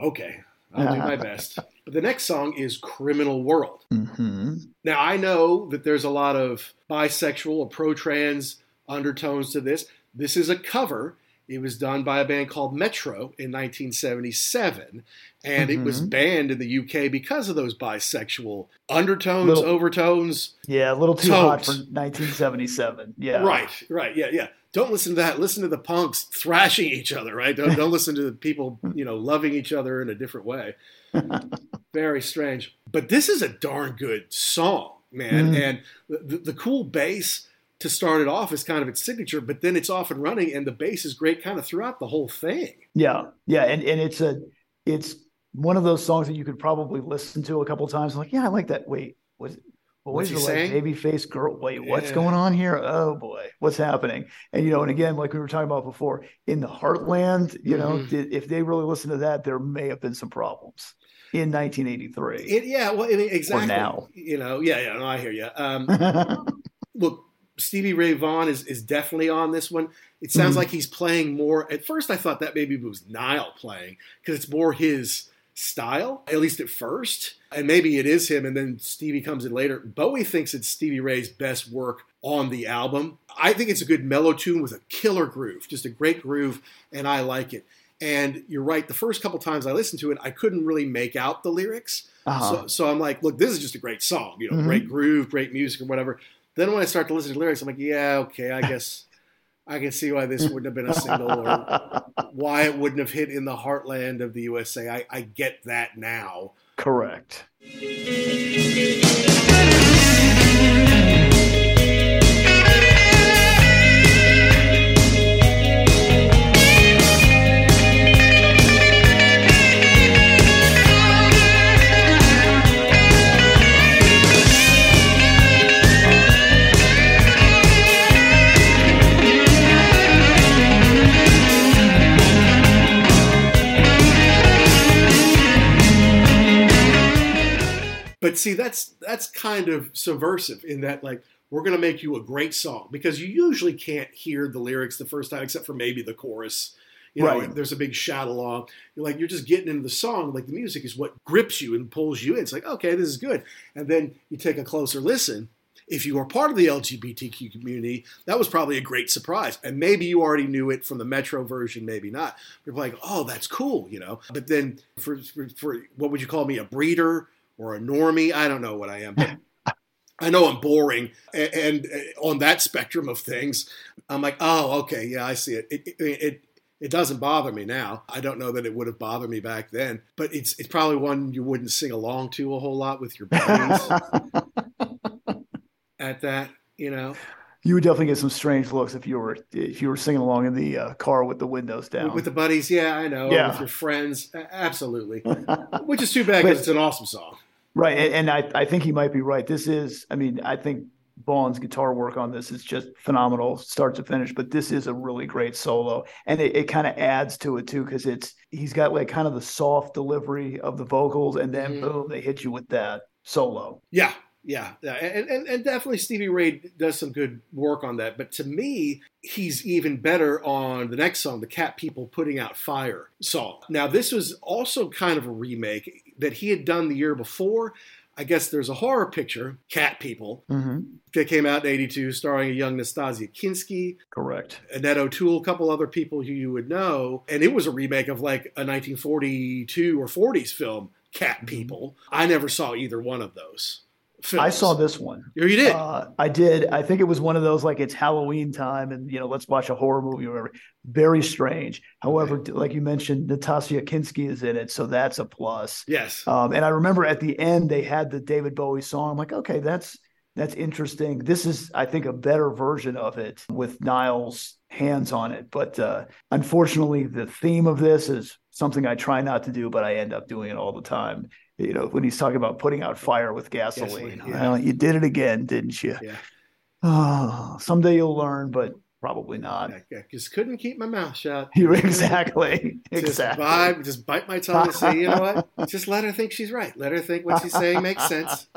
Speaker 1: Okay, I'll do my best. But the next song is Criminal World.
Speaker 2: hmm
Speaker 1: Now, I know that there's a lot of bisexual or pro trans undertones to this. This is a cover. It was done by a band called Metro in 1977, and it was
Speaker 2: Mhm.
Speaker 1: banned in the UK because of those bisexual undertones,
Speaker 2: Little-
Speaker 1: overtones.
Speaker 2: Yeah, a little too hot for 1977. Yeah.
Speaker 1: Right, right, yeah, yeah. Don't listen to that. Listen to the punks thrashing each other, right? Don't, don't listen to the people, you know, loving each other in a different way. Very strange. But this is a darn good song, man.
Speaker 2: Mm.
Speaker 1: And the, the cool bass to start it off is kind of its signature, but then it's off and running, and the bass is great kind of throughout the whole thing.
Speaker 2: Yeah. Yeah. And, and it's a, it's one of those songs that you could probably listen to a couple times. Like, yeah, I like that. Wait, was
Speaker 1: What's
Speaker 2: Boys like
Speaker 1: saying?
Speaker 2: baby face girl. Wait, what's going on here? Oh boy, what's happening? And you know, and again, like we were talking about before, in the heartland, you know,
Speaker 1: Mhm.
Speaker 2: th- if they really listened to that, there may have been some problems in 1983.
Speaker 1: It, yeah, well, I mean, exactly.
Speaker 2: now.
Speaker 1: You know, yeah, yeah, no, I hear you. Um, look, Stevie Ray Vaughan is, is definitely on this one. It sounds
Speaker 2: Mhm.
Speaker 1: like he's playing more. At first, I thought that maybe it was Nile playing because it's more his style, at least at first. And maybe it is him, and then Stevie comes in later. Bowie thinks it's Stevie Ray's best work on the album. I think it's a good mellow tune with a killer groove, just a great groove, and I like it. And you're right, the first couple times I listened to it, I couldn't really make out the lyrics.
Speaker 2: Uh-huh.
Speaker 1: So, so I'm like, look, this is just a great song, you know,
Speaker 2: Mhm.
Speaker 1: great groove, great music, or whatever. Then when I start to listen to lyrics, I'm like, yeah, okay, I guess I can see why this wouldn't have been a single or why it wouldn't have hit in the heartland of the USA. I, I get that now.
Speaker 2: Correct.
Speaker 1: But see, that's that's kind of subversive in that like we're gonna make you a great song because you usually can't hear the lyrics the first time except for maybe the chorus. You know,
Speaker 2: Right.
Speaker 1: there's a big shout along. You're like you're just getting into the song. Like the music is what grips you and pulls you in. It's like okay, this is good. And then you take a closer listen. If you are part of the LGBTQ community, that was probably a great surprise. And maybe you already knew it from the Metro version, maybe not. You're like, oh, that's cool, you know. But then for, for, for what would you call me, a breeder or a normie? I don't know what I am. I know I'm boring, and, and uh, on that spectrum of things, I'm like, oh, okay, yeah, I see it. It, it, it it doesn't bother me now. I don't know that it would have bothered me back then, but it's it's probably one you wouldn't sing along to a whole lot with your buddies at that, you know.
Speaker 2: you would definitely get some strange looks if you were if you were singing along in the uh, car with the windows down.
Speaker 1: With the buddies, yeah, I know.
Speaker 2: Yeah.
Speaker 1: With your friends, absolutely. Which is too bad because it's an awesome song.
Speaker 2: Right, and, and I, I think he might be right. This is, I mean, I think Vaughan's guitar work on this is just phenomenal, start to finish. But this is a really great solo, and it, it kind of adds to it too because it's he's got like kind of the soft delivery of the vocals, and then
Speaker 1: Mhm.
Speaker 2: boom, they hit you with that solo.
Speaker 1: Yeah, yeah, yeah. And, and and definitely Stevie Ray does some good work on that. But to me, he's even better on the next song, the Cat People Putting Out Fire song. Now, this was also kind of a remake that he had done the year before. I guess there's a horror picture, Cat People,
Speaker 2: Mm-hmm.
Speaker 1: that came out in '82, starring a young Nastassja Kinski,
Speaker 2: Correct.
Speaker 1: Annette O'Toole, a couple other people who you would know, and it was a remake of like a 1942 or 40s film, Cat People. I never saw either one of those. Films.
Speaker 2: I saw this one.
Speaker 1: You did.
Speaker 2: Uh, I did. I think it was one of those like it's Halloween time, and you know, let's watch a horror movie or whatever. Very strange. However, like you mentioned, Natasha Kinski is in it, so that's a plus.
Speaker 1: yes.
Speaker 2: Um, and I remember at the end they had the David Bowie song. I'm like, okay, that's that's interesting. This is, I think, a better version of it with Nile's hands on it. But uh, unfortunately, the theme of this is something I try not to do, but I end up doing it all the time. You know, when he's talking about putting out fire with gasoline,
Speaker 1: Gasoline, yeah.
Speaker 2: well, you did it again, didn't you?
Speaker 1: Yeah.
Speaker 2: Oh, someday you'll learn, but probably not.
Speaker 1: I, I just couldn't keep my mouth shut.
Speaker 2: You exactly,
Speaker 1: Just,
Speaker 2: exactly.
Speaker 1: vibe, just bite my tongue and say, you know what? Just let her think she's right. Let her think what she's saying makes sense.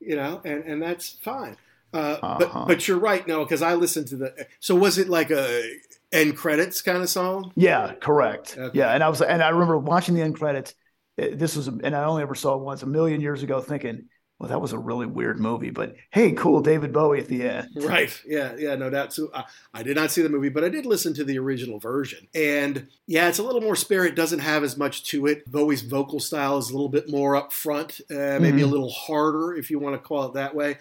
Speaker 1: You know, and, and that's fine. Uh,
Speaker 2: Uh-huh.
Speaker 1: But but you're right, no, because I listened to the. So was it like a end credits kind of song?
Speaker 2: Yeah, correct.
Speaker 1: Okay.
Speaker 2: Yeah, and I was, and I remember watching the end credits. This was, and I only ever saw it once a million years ago, thinking, "Well, that was a really weird movie." But hey, cool, David Bowie at the end.
Speaker 1: Right. Yeah. Yeah. No doubt. So I, I did not see the movie, but I did listen to the original version. And yeah, it's a little more spare. It Doesn't have as much to it. Bowie's vocal style is a little bit more up front, uh, maybe a
Speaker 2: Mhm.
Speaker 1: little harder, if you want to call it that way.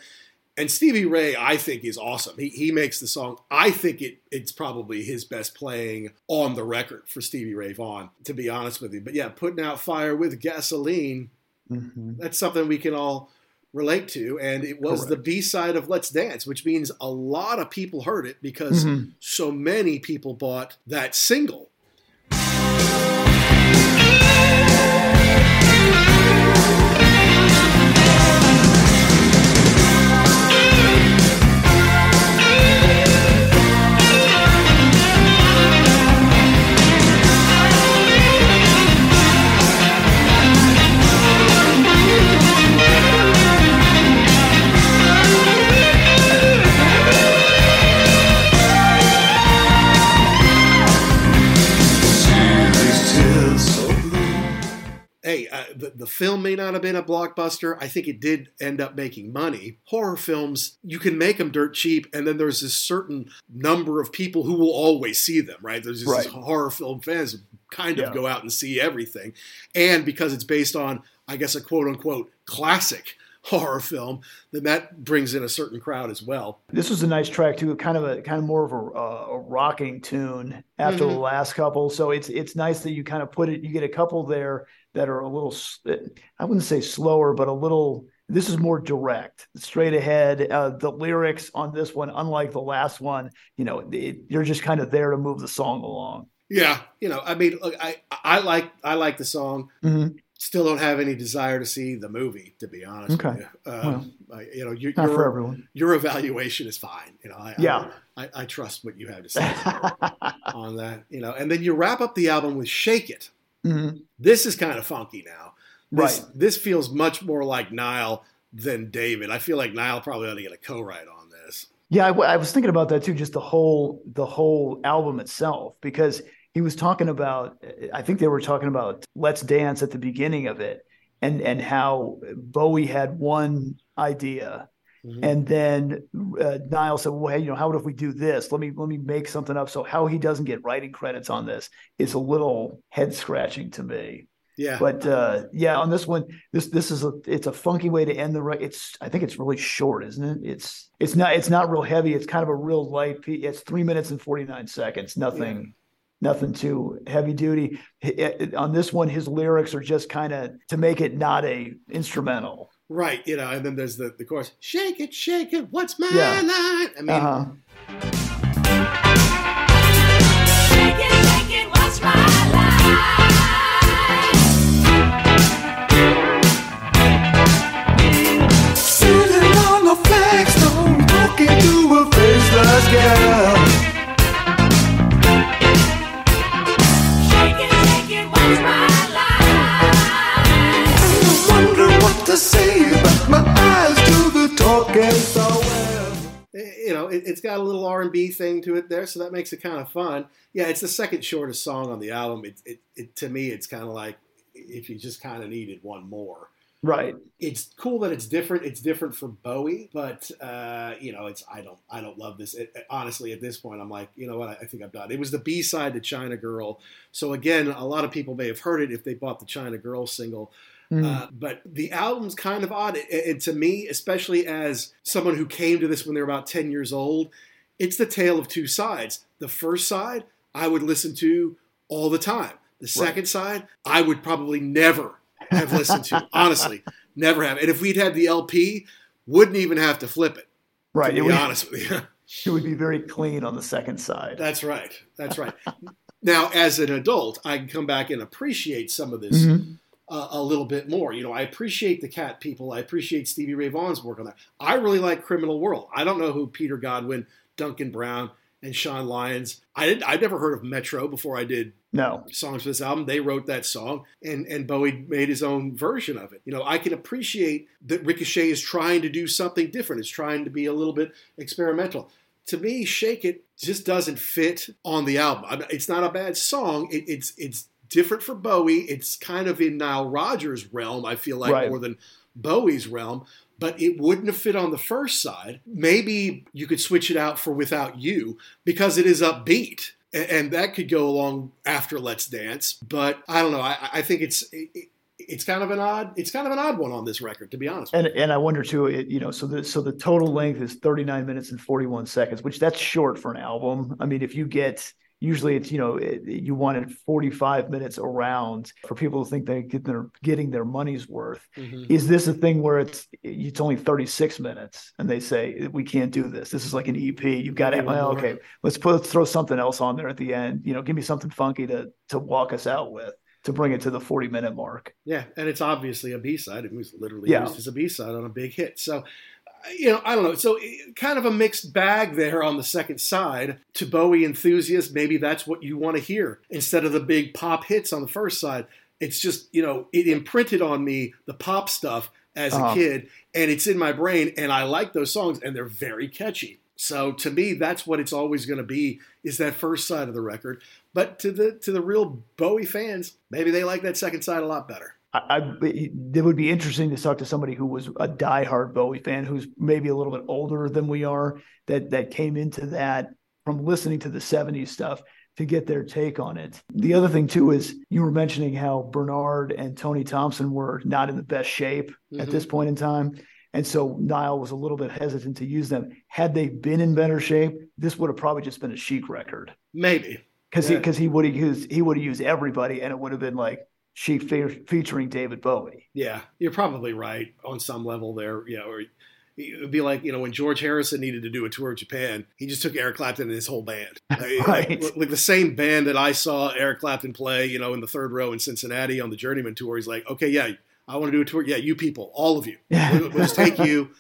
Speaker 1: And Stevie Ray, I think, is awesome. He, he makes the song. I think it it's probably his best playing on the record for Stevie Ray Vaughan, to be honest with you. But yeah, putting out fire with gasoline
Speaker 2: Mhm.
Speaker 1: that's something we can all relate to. And it was the B side of Let's Dance, which means a lot of people heard it because
Speaker 2: Mhm.
Speaker 1: so many people bought that single. Uh, the, the film may not have been a blockbuster. I think it did end up making money. Horror films, you can make them dirt cheap, and then there's this certain number of people who will always see them, right? There's just
Speaker 2: Right.
Speaker 1: these horror film fans kind of
Speaker 2: Yeah.
Speaker 1: go out and see everything. And because it's based on, I guess, a quote unquote classic horror film, then that brings in a certain crowd as well.
Speaker 2: This was a nice track too, kind of a kind of more of a, uh, a rocking tune after the
Speaker 1: Mhm.
Speaker 2: last couple. So it's it's nice that you kind of put it. You get a couple there that are a little, i wouldn't say slower, but a little. This is more direct, straight ahead. Uh, the lyrics on this one, unlike the last one, you know, it, you're just kind of there to move the song along.
Speaker 1: Yeah, you know, I mean, look, I I like I like the song.
Speaker 2: Mhm.
Speaker 1: Still don't have any desire to see the movie, to be honest.
Speaker 2: Okay.
Speaker 1: With you. Um, I, you know, your
Speaker 2: Not for
Speaker 1: your,
Speaker 2: everyone.
Speaker 1: your evaluation is fine. You know, I,
Speaker 2: Yeah.
Speaker 1: I, I, I trust what you have to say on that. You know, and then you wrap up the album with "Shake It."
Speaker 2: Mhm.
Speaker 1: This is kind of funky now. This,
Speaker 2: Right.
Speaker 1: This feels much more like Nile than David. I feel like Nile probably ought to get a co-write on this.
Speaker 2: Yeah, I, w- I was thinking about that too. Just the whole the whole album itself, because he was talking about. I think they were talking about "Let's Dance" at the beginning of it, and and how Bowie had one idea,
Speaker 1: Mhm.
Speaker 2: and then uh, Nile said, "Well, hey, you know, how if we do this? Let me let me make something up." So how he doesn't get writing credits on this is a little head scratching to me.
Speaker 1: Yeah.
Speaker 2: But uh, yeah, on this one, this this is a it's a funky way to end the record. It's I think it's really short, isn't it? It's it's not it's not real heavy. It's kind of a real light. piece. It's three minutes and forty nine seconds. Nothing. Nothing too heavy duty. H- it- On this one, his lyrics are just kind of to make it not a instrumental.
Speaker 1: Right, you know, and then there's the, the chorus, shake it, shake it, what's my
Speaker 2: Yeah.
Speaker 1: line? I mean,
Speaker 2: Uh-huh.
Speaker 6: Shake it, shake it, what's my line?
Speaker 5: Sitting on the flagstone, talking to a faceless girl. To say, but my eyes do the talking so well.
Speaker 1: eh, you know, it, it's got a little R and B thing to it there, so that makes it kind of fun. Yeah, it's the second shortest song on the album. It, it, it to me, it's kind of like if you just kind of needed one more.
Speaker 2: Right.
Speaker 1: It's cool that it's different. It's different for Bowie, but uh, you know, it's I don't I don't love this. It, honestly, at this point, I'm like, you know what? I, I think I'm done. It was the B side to China Girl, so again, a lot of people may have heard it if they bought the China Girl single.
Speaker 2: Mm.
Speaker 1: Uh, but the album's kind of odd. And, to me, especially as someone who came to this when they were about 10 years old, it's the tale of two sides. The first side, I would listen to all the time. The second side, I would probably never have listened to. Honestly, never have. And if we'd had the LP, wouldn't even have to flip it.
Speaker 2: right.
Speaker 1: To
Speaker 2: It
Speaker 1: be
Speaker 2: would,
Speaker 1: honest with you.
Speaker 2: it would be very clean on the second side.
Speaker 1: That's right. That's right. now, as an adult, I can come back and appreciate some of this
Speaker 2: Mhm.
Speaker 1: Uh, a little bit more. You know, I appreciate the Cat people. I appreciate Stevie Ray Vaughan's work on that. I really like Criminal World. I don't know who Peter Godwin, Duncan Browne, and Sean Lyons. I did. I'd never heard of Metro before I did
Speaker 2: No.
Speaker 1: songs for this album. They wrote that song, and and Bowie made his own version of it. You know, I can appreciate that Ricochet is trying to do something different. It's trying to be a little bit experimental. To me, "Shake It" just doesn't fit on the album. It's not a bad song. It, it's it's different for Bowie. It's kind of in Nile Rodgers' realm. I feel like
Speaker 2: Right.
Speaker 1: more than Bowie's realm. But it wouldn't have fit on the first side. Maybe you could switch it out for "Without You" because it is upbeat and that could go along after Let's Dance. But I don't know. I, I think it's it, it's kind of an odd it's kind of an odd one on this record, to be honest.
Speaker 2: And and I wonder too, it, you know, so the so the total length is 39 minutes and 41 seconds, which that's short for an album. I mean, if you get usually it's you know it, you wanted 45 minutes around for people to think they get their getting their money's worth. Mm-hmm. Is this a thing where it's it's only 36 minutes and they say we can't do this? This is like an EP. You've got to well, okay, let's put let's throw something else on there at the end. You know, give me something funky to to walk us out with to bring it to the 40 minute mark.
Speaker 1: Yeah, and it's obviously a B side. It was literally
Speaker 2: Yeah.
Speaker 1: used as a B side on a big hit. So, you know, I don't know. So, kind of a mixed bag there on the second side. To Bowie enthusiasts, maybe that's what you want to hear instead of the big pop hits on the first side. It's just, you know, it imprinted on me the pop stuff as a
Speaker 2: Uh-huh.
Speaker 1: kid, and it's in my brain, and I like those songs, and they're very catchy. So to me, that's what it's always going to be is that first side of the record. But to the to the real Bowie fans, maybe they like that second side a lot better.
Speaker 2: I, I it would be interesting to talk to somebody who was a diehard Bowie fan, who's maybe a little bit older than we are, that that came into that from listening to the '70s stuff to get their take on it. The other thing too is you were mentioning how Bernard and Tony Thompson were not in the best shape at
Speaker 1: Mhm.
Speaker 2: this point in time. And so Nile was a little bit hesitant to use them. Had they been in better shape, this would have probably just been a Chic record
Speaker 1: Maybe.
Speaker 2: because
Speaker 1: Yeah.
Speaker 2: he because he would have used he would have used everybody, and it would have been like Chic fe- featuring David Bowie.
Speaker 1: Yeah, you're probably right on some level there. Yeah, or it would be like you know when George Harrison needed to do a tour of Japan, he just took Eric Clapton and his whole band, Like-
Speaker 2: Right.
Speaker 1: Like, like the same band that I saw Eric Clapton play, you know, in the third row in Cincinnati on the Journeyman tour. He's like, okay, yeah, I want to do a tour. Yeah, you people, all of you, we'll, we'll just take you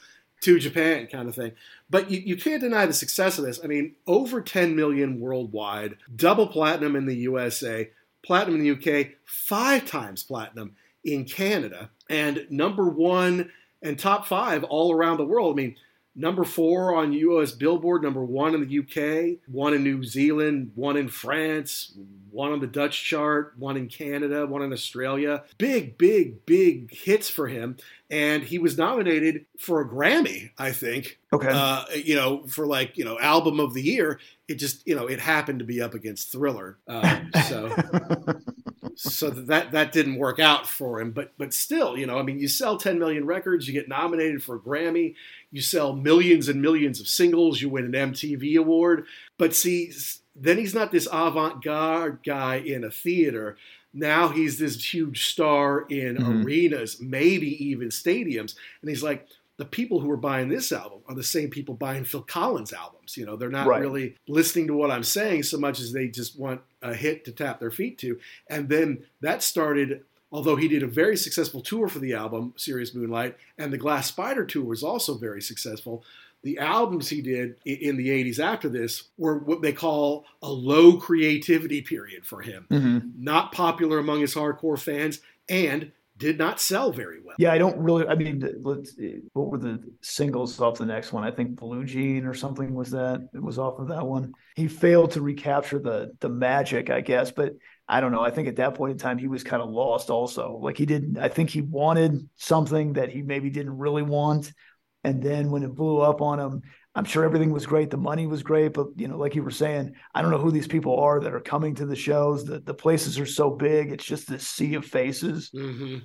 Speaker 1: to Japan, kind of thing. But you, you can't deny the success of this. I mean, over 10 million worldwide, double platinum in the USA, platinum in the UK, five times platinum in Canada, and number one and top five all around the world. I mean, number four on US Billboard, number one in the UK, one in New Zealand, one in France, one on the Dutch chart, one in Canada, one in Australia. Big, big, big hits for him. And he was nominated for a Grammy, I think,
Speaker 2: Okay.
Speaker 1: uh, you know, for like, you know, album of the year. It just, you know, it happened to be up against Thriller. Uh, so so that that didn't work out for him. But but still, you know, I mean, you sell 10 million records, you get nominated for a Grammy, you sell millions and millions of singles, you win an MTV award. But see, then he's not this avant-garde guy in a theater. Now he's this huge star in
Speaker 2: Mhm.
Speaker 1: arenas, maybe even stadiums, and he's like. The people who are buying this album are the same people buying Phil Collins albums. You know, they're not
Speaker 2: Right.
Speaker 1: really listening to what I'm saying so much as they just want a hit to tap their feet to. And then that started, although he did a very successful tour for the album, Serious Moonlight, and the Glass Spider tour was also very successful. The albums he did in the 80s after this were what they call a low creativity period for him.
Speaker 2: Mhm.
Speaker 1: Not popular among his hardcore fans and did not sell very well.
Speaker 2: Yeah, I don't really. I mean, let's. What were the singles off the next one? I think Blue Jean or something was that. It was off of that one. He failed to recapture the the magic, I guess. But I don't know. I think at that point in time, he was kind of lost. Also, like he didn't. I think he wanted something that he maybe didn't really want, and then when it blew up on him, I'm sure everything was great. The money was great, but you know, like you were saying, I don't know who these people are that are coming to the shows. The the places are so big. It's just this sea of faces.
Speaker 1: hmm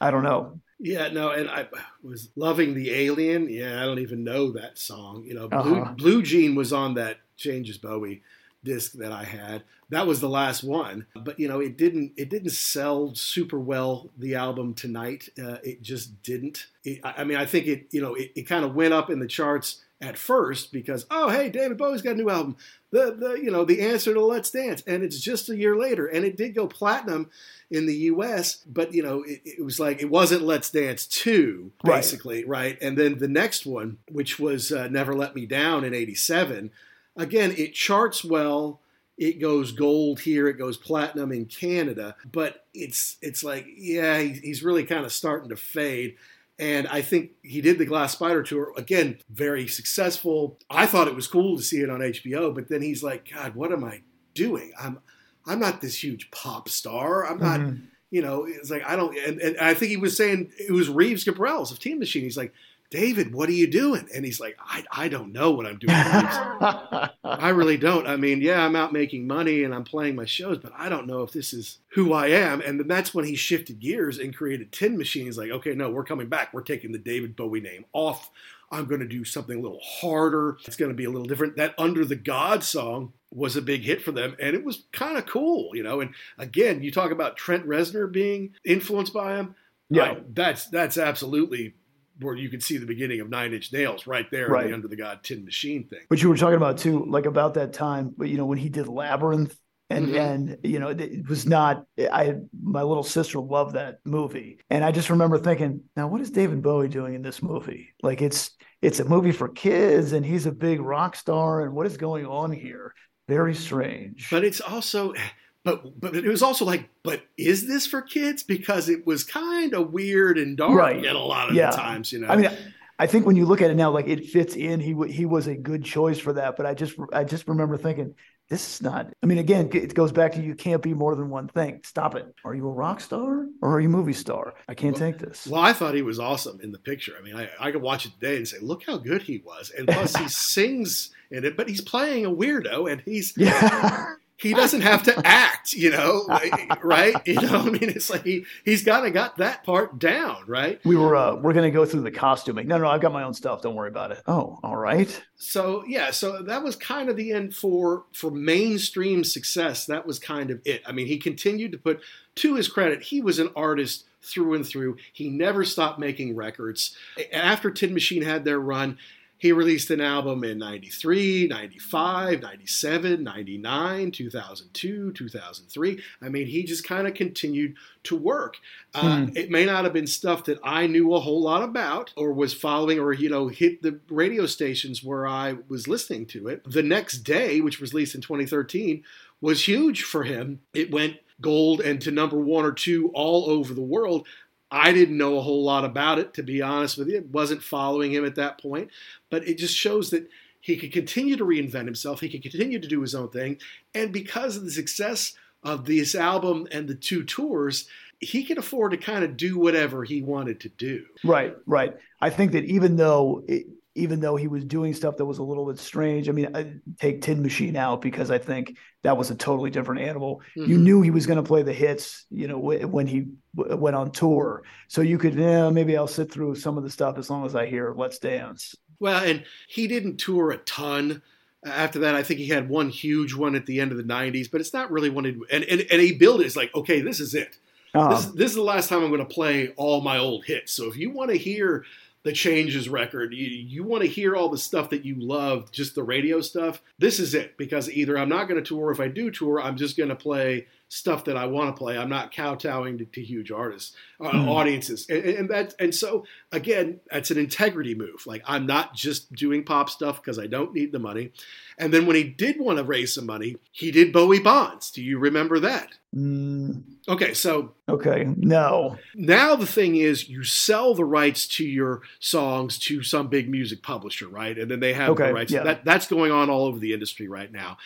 Speaker 2: I don't know.
Speaker 1: Yeah, no, and I was loving the Alien. Yeah, I don't even know that song. You know, Blue,
Speaker 2: Uh-huh.
Speaker 1: Blue Jean was on that Changes Bowie disc that I had. That was the last one, but you know, it didn't it didn't sell super well. The album tonight, uh, it just didn't. It, I I mean, I think it you know it, it kind of went up in the charts at first because oh hey David Bowie's got a new album the the you know the answer to Let's Dance and it's just a year later and it did go platinum in the U.S. But you know, it, it was like it wasn't Let's Dance two,
Speaker 2: Right.
Speaker 1: basically, right? And then the next one, which was uh, Never Let Me Down in '87, again, it charts well. It goes gold here. It goes platinum in Canada. But it's it's like, yeah, he, he's really kind of starting to fade. And I think he did the Glass Spider tour again, very successful. I thought it was cool to see it on HBO, but then he's like, God, what am I doing? I'm I'm not this huge pop star. I'm not,
Speaker 2: Mhm.
Speaker 1: you know, it's like I don't. And, and I think he was saying it was Reeves Gabrels of Tin Machine. He's like, David, what are you doing? And he's like, I I don't know what I'm doing. I really don't. I mean, yeah, I'm out making money and I'm playing my shows, but I don't know if this is who I am. And then that's when he shifted gears and created Tin Machine. He's like, okay, no, we're coming back. We're taking the David Bowie name off. I'm going to do something a little harder. It's going to be a little different. That Under the God song was a big hit for them, and it was kind of cool, you know. And again, you talk about Trent Reznor being influenced by him.
Speaker 2: Yeah.
Speaker 1: Uh, that's that's absolutely where you can see the beginning of Nine Inch Nails right there, in
Speaker 2: Right.
Speaker 1: the Under the God Tin Machine thing.
Speaker 2: But you were talking about too, like about that time, but you know, when he did Labyrinth and
Speaker 1: Mhm.
Speaker 2: and you know, it- it was not I my little sister loved that movie. And I just remember thinking, now what is David Bowie doing in this movie? Like it's it's a movie for kids and he's a big rock star and what is going on here? Very strange.
Speaker 1: But it's also, but but it was also like, but is this for kids? Because it was kind of weird and dark
Speaker 2: Right.
Speaker 1: at a lot of
Speaker 2: Yeah.
Speaker 1: the times, you know.
Speaker 2: I mean, I think when you look at it now, like it fits in. He w- he was a good choice for that. But I just I just remember thinking, this is not. I mean, again, it goes back to you can't be more than one thing. Stop it. Are you a rock star or are you a movie star? I can't take this.
Speaker 1: Well, I thought he was awesome in the picture. I mean, I, I could watch it today and say, look how good he was. And plus, he sings in it, but he's playing a weirdo and he's
Speaker 2: Yeah.
Speaker 1: He doesn't have to act, you know, like, right? You know, I mean, it's like he he's kind of got that part down, right?
Speaker 2: we were uh, we're gonna go through the costuming. No, no, I've got my own stuff. Don't worry about it. Oh, all right.
Speaker 1: So yeah, so that was kind of the end for for mainstream success. That was kind of it. I mean, he continued to put to his credit, he was an artist through and through. He never stopped making records. After Tin Machine had their run, he released an album in 93, 95, 97, 99, 2002, 2003. I mean, he just kind of continued to work. Uh, It may not have been stuff that I knew a whole lot about or was following or, you know, hit the radio stations where I was listening to it. The next day, which was released in 2013, was huge for him. It went gold and to number one or two all over the world. I didn't know a whole lot about it, to be honest with you. I Wasn't following him at that point, but it just shows that he could continue to reinvent himself. He could continue to do his own thing, and because of the success of this album and the two tours, he could afford to kind of do whatever he wanted to do.
Speaker 2: Right, right. I think that even though it, even though he was doing stuff that was a little bit strange, I mean, I take Tin Machine out because I think that was a totally different animal. You
Speaker 1: Mhm.
Speaker 2: knew he was going to play the hits, you know, wh- when he w- went on tour. So you could, yeah, maybe I'll sit through some of the stuff as long as I hear "Let's Dance."
Speaker 1: Well, and he didn't tour a ton. After that, I think he had one huge one at the end of the '90s, but it's not really one. He, and, and and he built it. It's like, okay, this is it.
Speaker 2: Uh,
Speaker 1: This, this is the last time I'm going to play all my old hits. So if you want to hear the Changes record, you, you want to hear all the stuff that you love, just the radio stuff, this is it. Because either I'm not going to tour, if I do tour, I'm just going to play stuff that I want to play. I'm not kowtowing to, to huge artists, uh,
Speaker 2: Mhm.
Speaker 1: audiences, and, and that. And so again, that's an integrity move. Like I'm not just doing pop stuff because I don't need the money. And then when he did want to raise some money, he did Bowie Bonds. Do you remember that?
Speaker 2: mm,
Speaker 1: Okay, so
Speaker 2: okay, no,
Speaker 1: now the thing is you sell the rights to your songs to some big music publisher right and then they have
Speaker 2: Okay,
Speaker 1: the rights
Speaker 2: yeah.
Speaker 1: that, that's going on all over the industry right now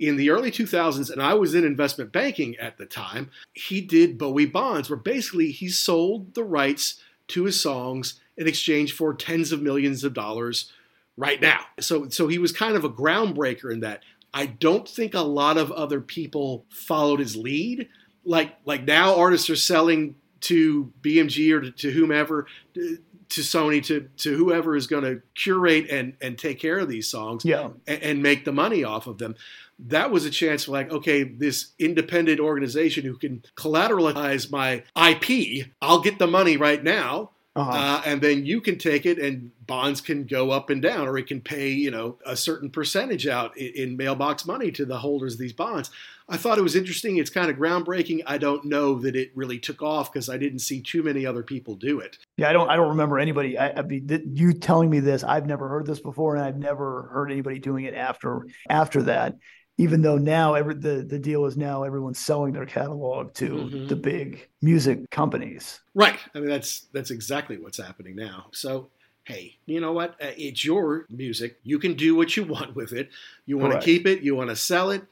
Speaker 1: in the early 2000s and i was in investment banking at the time he did bowie bonds where basically he sold the rights to his songs in exchange for tens of millions of dollars right now. So so he was kind of a groundbreaker in that. I don't think a lot of other people followed his lead. Like like now artists are selling to BMG or to, to whomever to to Sony to to whoever is going to curate and and take care of these songs
Speaker 2: yeah,
Speaker 1: and, and make the money off of them. That was a chance for like, okay, this independent organization who can collateralize my IP, I'll get the money right now.
Speaker 2: uh-huh.
Speaker 1: Uh, and then you can take it and bonds can go up and down or it can pay you know a certain percentage out in, in mailbox money to the holders of these bonds i thought it was interesting it's kind of groundbreaking i don't know that it really took off because i didn't see too many other people do it
Speaker 2: Yeah, I don't. I don't remember anybody. I, I mean, th- you telling me this, I've never heard this before, and I've never heard anybody doing it after after that. Even though now every the the deal is now everyone's selling their catalog to
Speaker 1: Mhm.
Speaker 2: the big music companies.
Speaker 1: right. I mean that's that's exactly what's happening now. So hey you know what? Uh, it's your music. You can do what you want with it. You want to keep it. You want to sell it.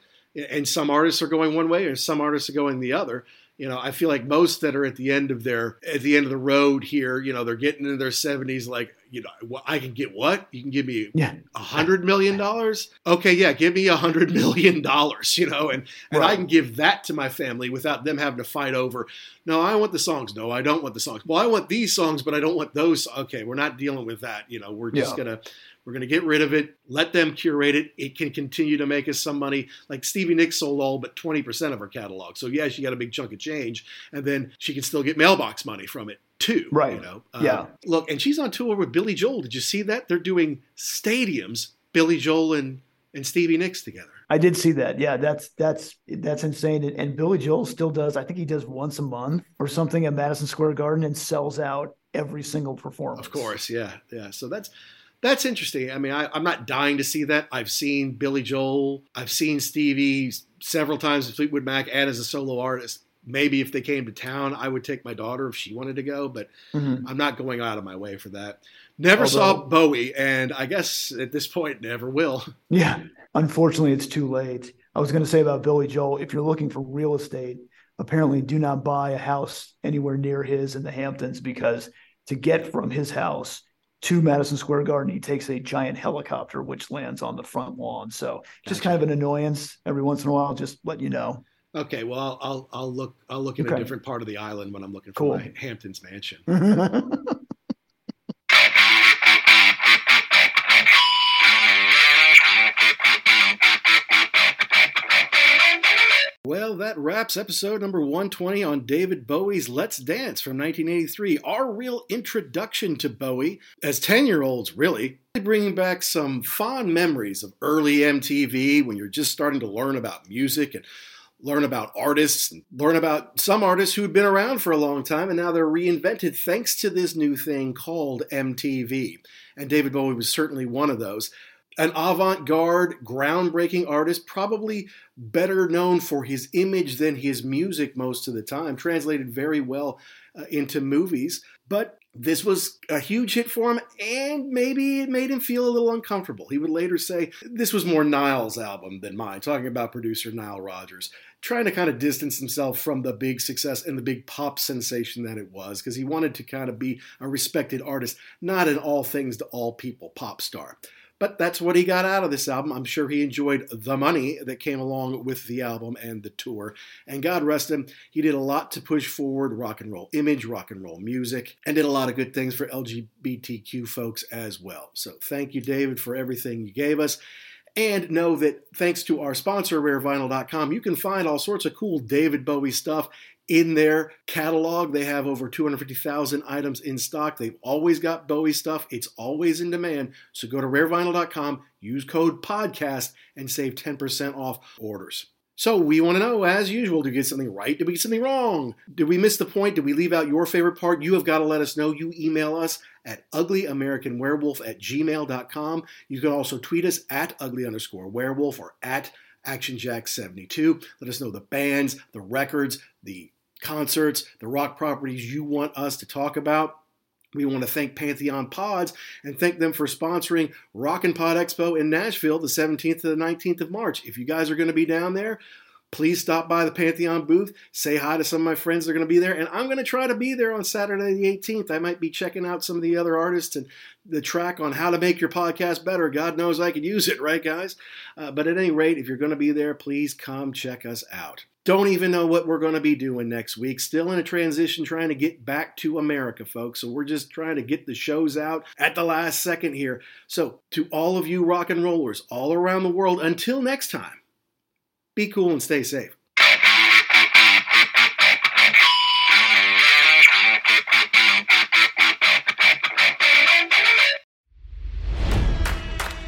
Speaker 1: And some artists are going one way and some artists are going the other you know i feel like most that are at the end of their at the end of the road here you know they're getting into their 70s like you know i can get what? You can give me
Speaker 2: Yeah,
Speaker 1: a hundred million dollars? Okay yeah give me a hundred million dollars you know and and i can give that to my family without them having to fight over no i want the songs. No i don't want the songs. Well i want these songs but i don't want those. Okay we're not dealing with that you know we're just
Speaker 2: Yeah.
Speaker 1: gonna we're gonna get rid of it let them curate it it can continue to make us some money like stevie nicks sold all but 20% of her catalog so yeah she got a big chunk of change and then she can still get mailbox money from it too
Speaker 2: Right.
Speaker 1: you know
Speaker 2: Yeah.
Speaker 1: Um, look and she's on tour with billy joel did you see that they're doing stadiums billy joel and and stevie nicks together
Speaker 2: I did see that. Yeah, that's that's that's insane. And, and Billy Joel still does. I think he does once a month or something at Madison Square Garden and sells out every single performance.
Speaker 1: Of course, yeah, yeah. So that's that's interesting. I mean, I, I'm not dying to see that. I've seen Billy Joel, I've seen Stevie several times with Fleetwood Mac and as a solo artist. Maybe if they came to town, I would take my daughter if she wanted to go, but
Speaker 2: Mhm.
Speaker 1: I'm not going out of my way for that. Never saw Bowie, and I guess at this point, never will.
Speaker 2: Yeah. Unfortunately, it's too late. I was going to say about Billy Joel, if you're looking for real estate, apparently do not buy a house anywhere near his in the Hamptons because to get from his house to Madison Square Garden, he takes a giant helicopter which lands on the front lawn. So just kind of an annoyance every once in a while. Just let you know.
Speaker 1: Okay, well, I'll I'll, I'll look I'll look in a different part of the island when I'm looking for
Speaker 2: Cool.
Speaker 1: my Hamptons mansion. that wraps episode number 120 on David Bowie's Let's Dance from 1983. Our real introduction to Bowie as 10 year olds, really. Bringing back some fond memories of early MTV when you're just starting to learn about music and learn about artists and learn about some artists who'd been around for a long time and now they're reinvented thanks to this new thing called MTV. And David Bowie was certainly one of those. An avant garde, groundbreaking artist, probably better known for his image than his music most of the time, translated very well uh, into movies. But this was a huge hit for him, and maybe it made him feel a little uncomfortable. He would later say, This was more Nile's album than mine, talking about producer Nile Rodgers, trying to kind of distance himself from the big success and the big pop sensation that it was, because he wanted to kind of be a respected artist, not an all things to all people pop star. But that's what he got out of this album. I'm sure he enjoyed the money that came along with the album and the tour. And God rest him, he did a lot to push forward rock and roll image, rock and roll music, and did a lot of good things for LGBTQ folks as well. So thank you, David, for everything you gave us. And know that thanks to our sponsor, rarevinyl.com, you can find all sorts of cool David Bowie stuff in their catalog. They have over 250,000 items in stock. They've always got Bowie stuff, it's always in demand. So go to rarevinyl.com, use code PODCAST, and save 10% off orders. So we want to know, as usual, did we get something right? Did we get something wrong? Did we miss the point? Did we leave out your favorite part? You have got to let us know. You email us at uglyamericanwerewolf at gmail.com. You can also tweet us at ugly underscore werewolf or at actionjack72. Let us know the bands, the records, the concerts, the rock properties you want us to talk about. We want to thank Pantheon Pods and thank them for sponsoring Rockin' Pod Expo in Nashville the 17th to the 19th of March. If you guys are going to be down there, please stop by the Pantheon booth, say hi to some of my friends that are going to be there, and I'm going to try to be there on Saturday the 18th. I might be checking out some of the other artists and the track on how to make your podcast better. God knows I could use it, right, guys? Uh, but at any rate, if you're going to be there, please come check us out. Don't even know what we're going to be doing next week. Still in a transition trying to get back to America, folks. So we're just trying to get the shows out at the last second here. So, to all of you rock and rollers all around the world, until next time, be cool and stay safe.